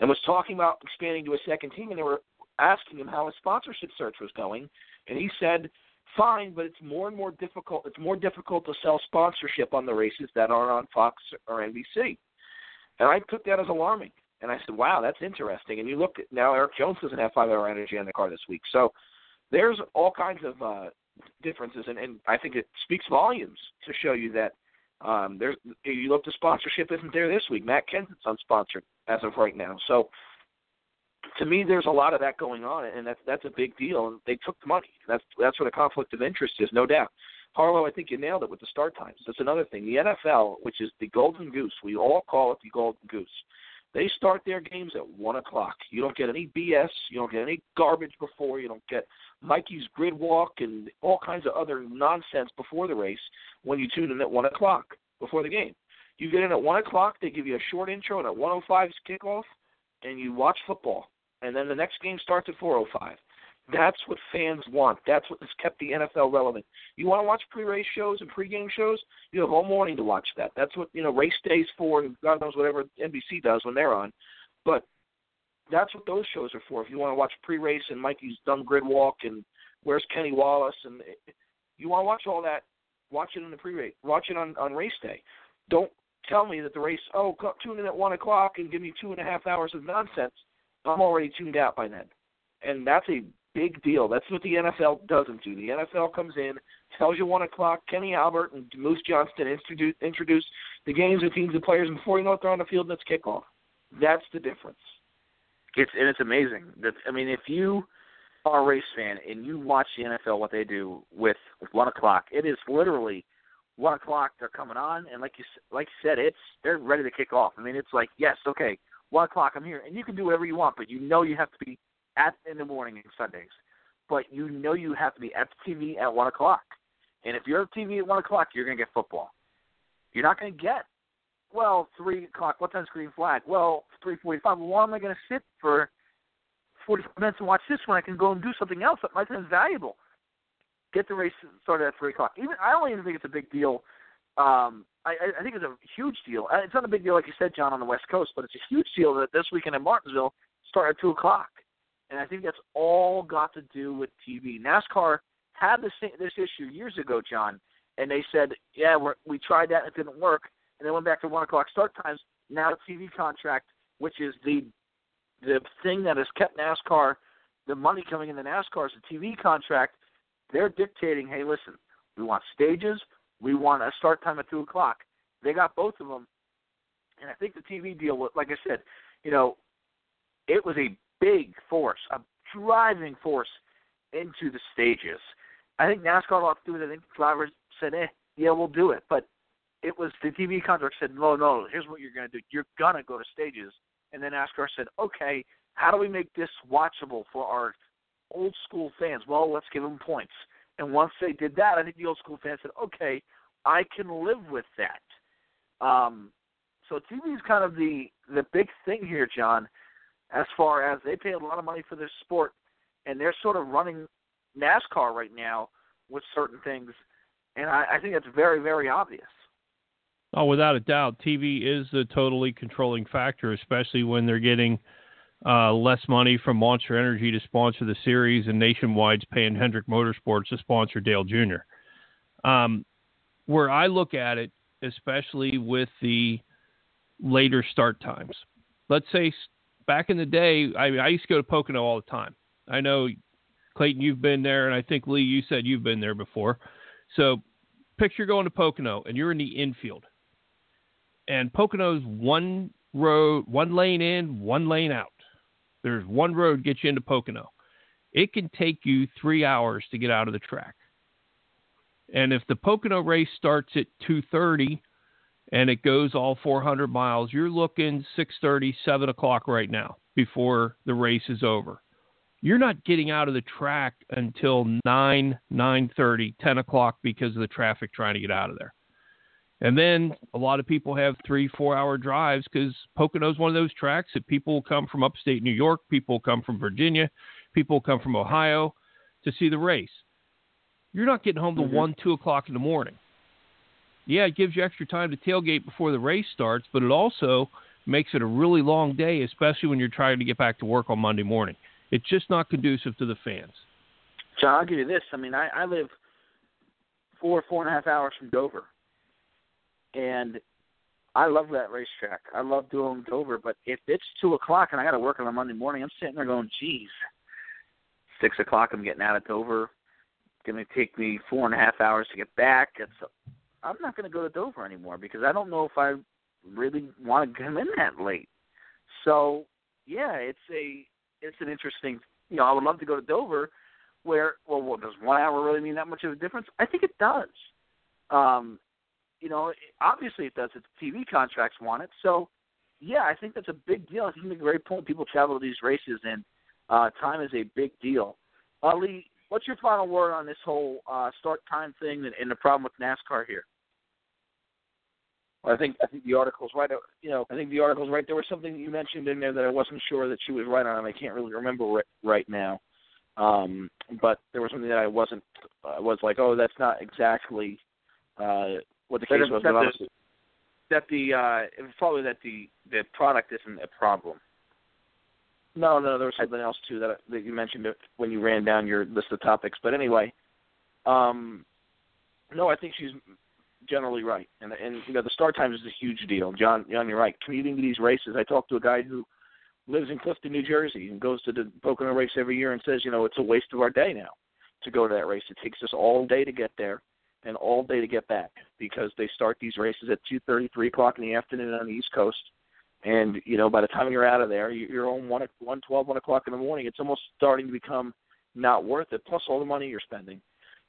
and was talking about expanding to a second team, and they were asking him how his sponsorship search was going, and he said fine, but it's more and more difficult. It's more difficult to sell sponsorship on the races that aren't on Fox or NBC. And I took that as alarming. And I said, wow, that's interesting. And you look at now, Erik Jones doesn't have five hour energy on the car this week. So there's all kinds of uh, differences. And, and I think it speaks volumes to show you that um, there's, you look, the sponsorship isn't there this week. Matt Kenseth's unsponsored as of right now. So to me, there's a lot of that going on, and that's that's a big deal. And they took the money. That's that's what a conflict of interest is, no doubt. Harlow, I think you nailed it with the start times. That's another thing. The NFL, which is the golden goose, we all call it the golden goose. They start their games at one o'clock. You don't get any BS. You don't get any garbage before. You don't get Mikey's grid walk and all kinds of other nonsense before the race when you tune in at one o'clock before the game. You get in at one o'clock. They give you a short intro, and at one o five is kickoff, and you watch football and then the next game starts at 4:05. That's what fans want. That's what has kept the NFL relevant. You want to watch pre-race shows and pre-game shows? You have all morning to watch that. That's what you know race days for, and God knows whatever NBC does when they're on. But that's what those shows are for. If you want to watch pre-race and Mikey's dumb grid walk and where's Kenny Wallace and eh, you want to watch all that, watch it in the pre-race. Watch it on on race day. Don't tell me that the race. Oh, tune in at one o'clock and give me two and a half hours of nonsense. I'm already tuned out by then. And that's a big deal. That's what the NFL doesn't do. The NFL comes in, tells you one o'clock. Kenny Albert and Moose Johnston introduce introduce the games and teams and players, and before you know it, they're on the field and it's kickoff. That's the difference. It's and it's amazing. That I mean, if you are a race fan and you watch the NFL, what they do with, with one o'clock, it is literally one o'clock. They're coming on, and like you like you said, it's they're ready to kick off. I mean, it's like yes, okay, one o'clock, I'm here, and you can do whatever you want, but you know you have to be at in the morning and Sundays. But you know you have to be at the TV at one o'clock, and if you're at TV at one o'clock, you're gonna get football. You're not gonna get well three o'clock. What time's green flag? Well, three forty-five. Why am I gonna sit for forty-five minutes and watch this when I can go and do something else that my time is valuable? Get the race started at three o'clock. Even I don't even think it's a big deal. Um, I, I- think it's a huge deal. Uh, It's not a big deal, like you said, John, on the West Coast, but it's a huge deal that this weekend in Martinsville start at two o'clock. And I think that's all got to do with TV. NASCAR had this this issue years ago, John, and they said, "Yeah, we're, we tried that, it didn't work," and they went back to one o'clock start times. Now the TV contract, which is the the thing that has kept NASCAR, the money coming into NASCAR is the TV contract. They're dictating, "Hey, listen, we want stages, we want a start time at two o'clock." They got both of them, and I think the TV deal, like I said, you know, it was a big force, a driving force into the stages. I think NASCAR ought to do it. I think drivers said, "Eh, yeah, we'll do it," but it was the TV contract said, "No, no, here's what you're going to do. You're gonna go to stages." And then NASCAR said, "Okay, how do we make this watchable for our old school fans? Well, let's give them points." And once they did that, I think the old school fans said, "Okay, I can live with that." Um, so TV is kind of the the big thing here, John, as far as they pay a lot of money for this sport, and they're sort of running NASCAR right now with certain things, and I, I think that's very very obvious. Oh, without a doubt, TV is the totally controlling factor, especially when they're getting uh, less money from Monster Energy to sponsor the series, and Nationwide's paying Hendrick Motorsports to sponsor Dale Jr. Um, where I look at it, especially with the later start times. Let's say back in the day, I, I used to go to Pocono all the time. I know Clayton, you've been there, and I think Lee, you said you've been there before. So picture going to Pocono, and you're in the infield, and Pocono's one road, one lane in, one lane out. There's one road gets you into Pocono. It can take you three hours to get out of the track. And if the Pocono race starts at 2:30 and it goes all 400 miles, you're looking 6:30, 7 o'clock right now before the race is over. You're not getting out of the track until 9, 9:30, 10 o'clock because of the traffic trying to get out of there. And then a lot of people have three, four hour drives because Pocono's one of those tracks that people come from upstate New York, people come from Virginia, people come from Ohio to see the race. You're not getting home till Mhm. one, two o'clock in the morning. Yeah, it gives you extra time to tailgate before the race starts, but it also makes it a really long day, especially when you're trying to get back to work on Monday morning. It's just not conducive to the fans. John, I'll give you this. I mean, I, I live four, four and a half hours from Dover, and I love that racetrack. I love doing Dover, but if it's two o'clock and I got to work on a Monday morning, I'm sitting there going, "Geez, six o'clock. I'm getting out of Dover. It's Going to take me four and a half hours to get back. It's, I'm not going to go to Dover anymore because I don't know if I really want to come in that late. So, yeah, it's a it's an interesting. You know, I would love to go to Dover, where well, well, does one hour really mean that much of a difference? I think it does. Um, you know, obviously it does. It's TV contracts want it, so yeah, I think that's a big deal. I think make a great point. People travel to these races, and uh, time is a big deal. Uh, Lee, what's your final word on this whole uh, start time thing and, and the problem with NASCAR here? I think I think the article's right. You know, I think the article's right. There was something you mentioned in there that I wasn't sure that she was right on, and I can't really remember right, right now. Um, but there was something that I wasn't. I was like, oh, that's not exactly uh, what the case is- was. that obviously, That the uh, it's probably that the the product isn't a problem. no, no, there was something else too that that you mentioned when you ran down your list of topics. But anyway, um, no, I think she's generally right, and and you know the start time is a huge deal. John, John, you're right. Commuting to these races, I talked to a guy who lives in Clifton, New Jersey, and goes to the Pocono race every year, and says, you know, it's a waste of our day now to go to that race. It takes us all day to get there and all day to get back because they start these races at two thirty, three o'clock in the afternoon on the East Coast. And you know, by the time you're out of there, you- you're on one, one twelve, one o'clock in the morning. It's almost starting to become not worth it. Plus all the money you're spending.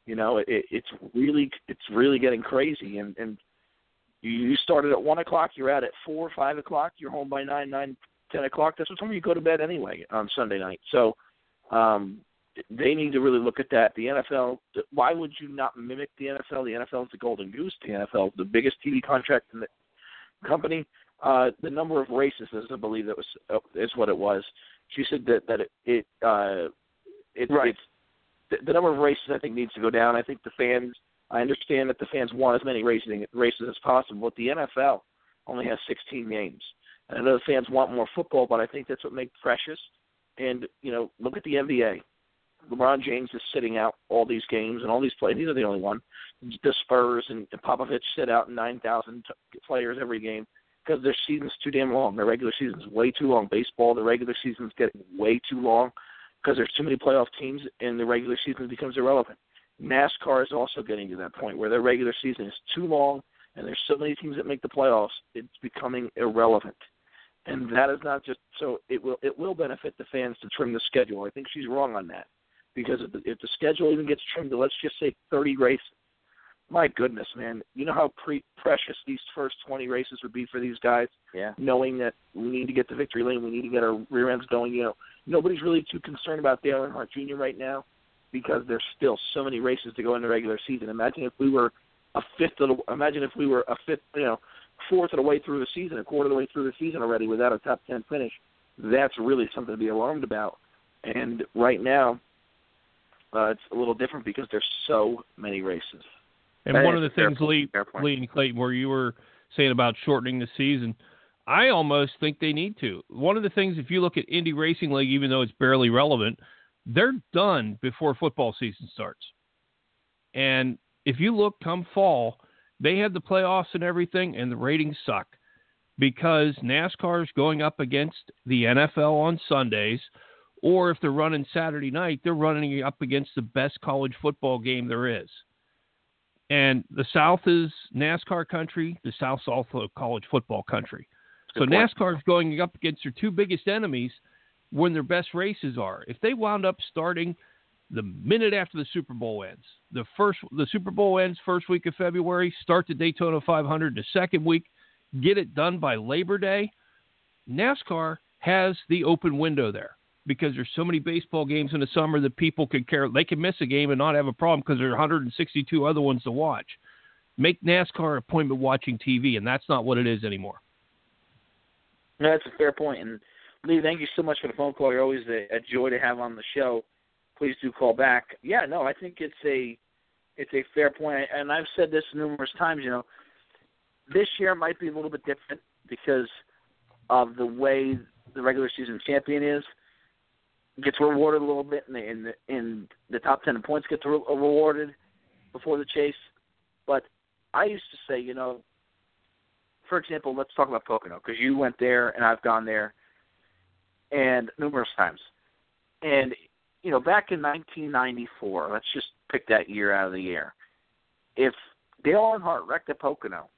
You know, it, it's really, it's really getting crazy. And and you, started at one o'clock, you're out at four, five o'clock. You're home by nine, nine, ten o'clock. That's what time you go to bed anyway on Sunday night. So, um, they need to really look at that. The NFL, why would you not mimic the NFL? The NFL is the golden goose. The NFL, is the biggest TV contract in the company. Uh, the number of races, as I believe that was uh, is what it was. She said that that it, it uh, it Right. it's the, the number of races I think needs to go down. I think the fans. I understand that the fans want as many racing races as possible, but the NFL only has 16 games. And I know the fans want more football, but I think that's what makes precious. And you know, look at the NBA. LeBron James is sitting out all these games and all these players. He's not the only one. The Spurs and Popovich sit out 9,000 t- players every game because their season's too damn long. Their regular season's way too long. Baseball, the regular season's getting way too long because there's too many playoff teams and the regular season becomes irrelevant. NASCAR is also getting to that point where their regular season is too long and there's so many teams that make the playoffs, it's becoming irrelevant. And that is not just so it will it will benefit the fans to trim the schedule. I think she's wrong on that. Because if the, if the schedule even gets trimmed to let's just say 30 races, my goodness, man, you know how pre- precious these first 20 races would be for these guys. Yeah. Knowing that we need to get to victory lane, we need to get our rear ends going. You know, nobody's really too concerned about Dale Earnhardt Jr. right now because there's still so many races to go in the regular season. Imagine if we were a fifth of the. Imagine if we were a fifth, you know, fourth of the way through the season, a quarter of the way through the season already without a top 10 finish. That's really something to be alarmed about. And right now, uh, it's a little different because there's so many races. And That one of the things, point. Lee, Lee and Clayton, where you were saying about shortening the season, I almost think they need to. One of the things, if you look at Indy Racing League, even though it's barely relevant, they're done before football season starts. And if you look come fall, they have the playoffs and everything, and the ratings suck because NASCAR is going up against the NFL on Sundays, or if they're running Saturday night, they're running up against the best college football game there is. And the South is NASCAR country, the South's also college football country. So Good point. NASCAR is going up against their two biggest enemies when their best races are. If they wound up starting the minute after the Super Bowl ends, the first the Super Bowl ends first week of February, start the Daytona 500 the second week, get it done by Labor Day. NASCAR has the open window there because there's so many baseball games in the summer that people can care. They can miss a game and not have a problem because there are 162 other ones to watch. Make NASCAR appointment watching TV, and that's not what it is anymore. No, that's a fair point. And Lee, thank you so much for the phone call. You're always a, a joy to have on the show. Please do call back. Yeah, no, I think it's a it's a fair point, and I've said this numerous times. You know, this year might be a little bit different because of the way the regular season champion is gets rewarded a little bit, and the in the, in the top ten points get re- rewarded before the chase. But I used to say, you know, for example, let's talk about Pocono because you went there and I've gone there, and numerous times. And you know, back in 1994, let's just pick that year out of the year. If Dale Earnhardt wrecked at Pocono,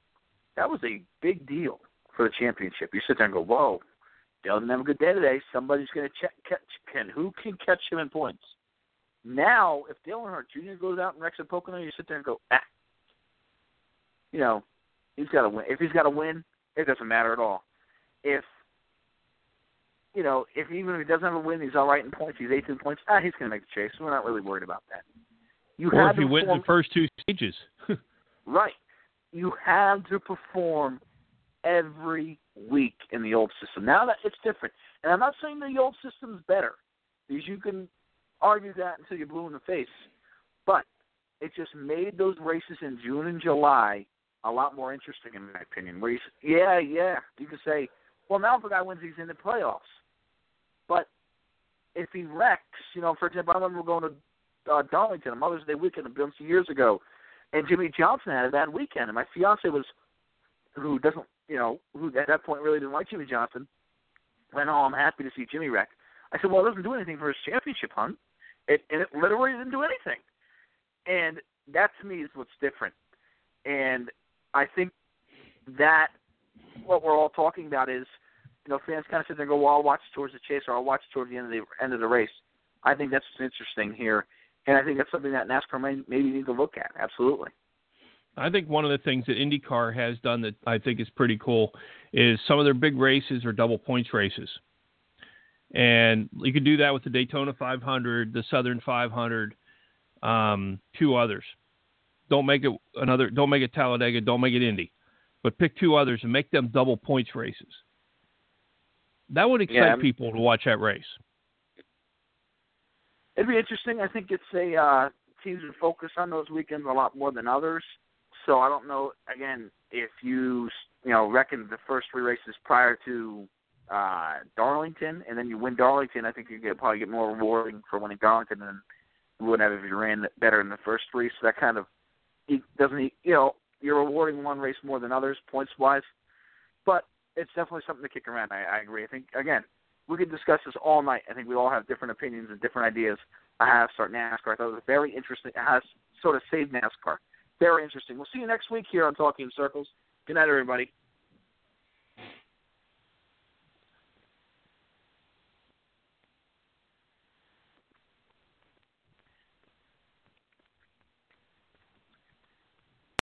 that was a big deal for the championship. You sit there and go, "Whoa, Dale didn't have a good day today. Somebody's going to check catch can who can catch him in points." Now, if Dale Earnhardt Jr. goes out and wrecks at Pocono, you sit there and go, "Ah, you know, he's got to win. If he's got to win, it doesn't matter at all. If you know, if even if he doesn't have a win, he's all right in points. He's 18 points. Ah, he's going to make the chase. We're not really worried about that. You Or have if he wins the first two stages. right. You have to perform every week in the old system. Now that it's different, and I'm not saying the old system's better, because you can argue that until you're blue in the face, but it just made those races in June and July a lot more interesting, in my opinion. Where you, yeah, yeah, you can say, well, now if a guy wins, he's in the playoffs. But if he wrecks, you know, for example, I remember going to uh, Darlington on Mother's Day weekend a bunch of years ago, and Jimmie Johnson had a bad weekend, and my fiance was, who doesn't, you know, who at that point really didn't like Jimmie Johnson, went, oh, I'm happy to see Jimmie wreck. I said, well, it doesn't do anything for his championship hunt. It, and it literally didn't do anything. And that to me is what's different. And I think that what we're all talking about is, you know, fans kind of sit there and go, well, I'll watch towards the chase or I'll watch towards the end of the end of the race. I think that's what's interesting here, and I think that's something that NASCAR may maybe need to look at. Absolutely. I think one of the things that IndyCar has done that I think is pretty cool is some of their big races are double points races. And you can do that with the Daytona 500, the Southern 500, um, two others. Don't make it another. Don't make it Talladega. Don't make it Indy, but pick two others and make them double points races. That would excite Yeah. people to watch that race. It'd be interesting. I think it's a uh, teams would focus on those weekends a lot more than others. So I don't know. Again, if you you know reckon the first three races prior to uh, Darlington, and then you win Darlington, I think you get probably get more rewarding for winning Darlington than you would have if you ran better in the first three. So that kind of doesn't you know you're rewarding one race more than others points wise, but it's definitely something to kick around. I, I agree. I think again we could discuss this all night. I think we all have different opinions and different ideas. I have start NASCAR. I thought it was very interesting. It has sort of saved NASCAR. Very interesting. We'll see you next week here on Talking in Circles. Good night, everybody.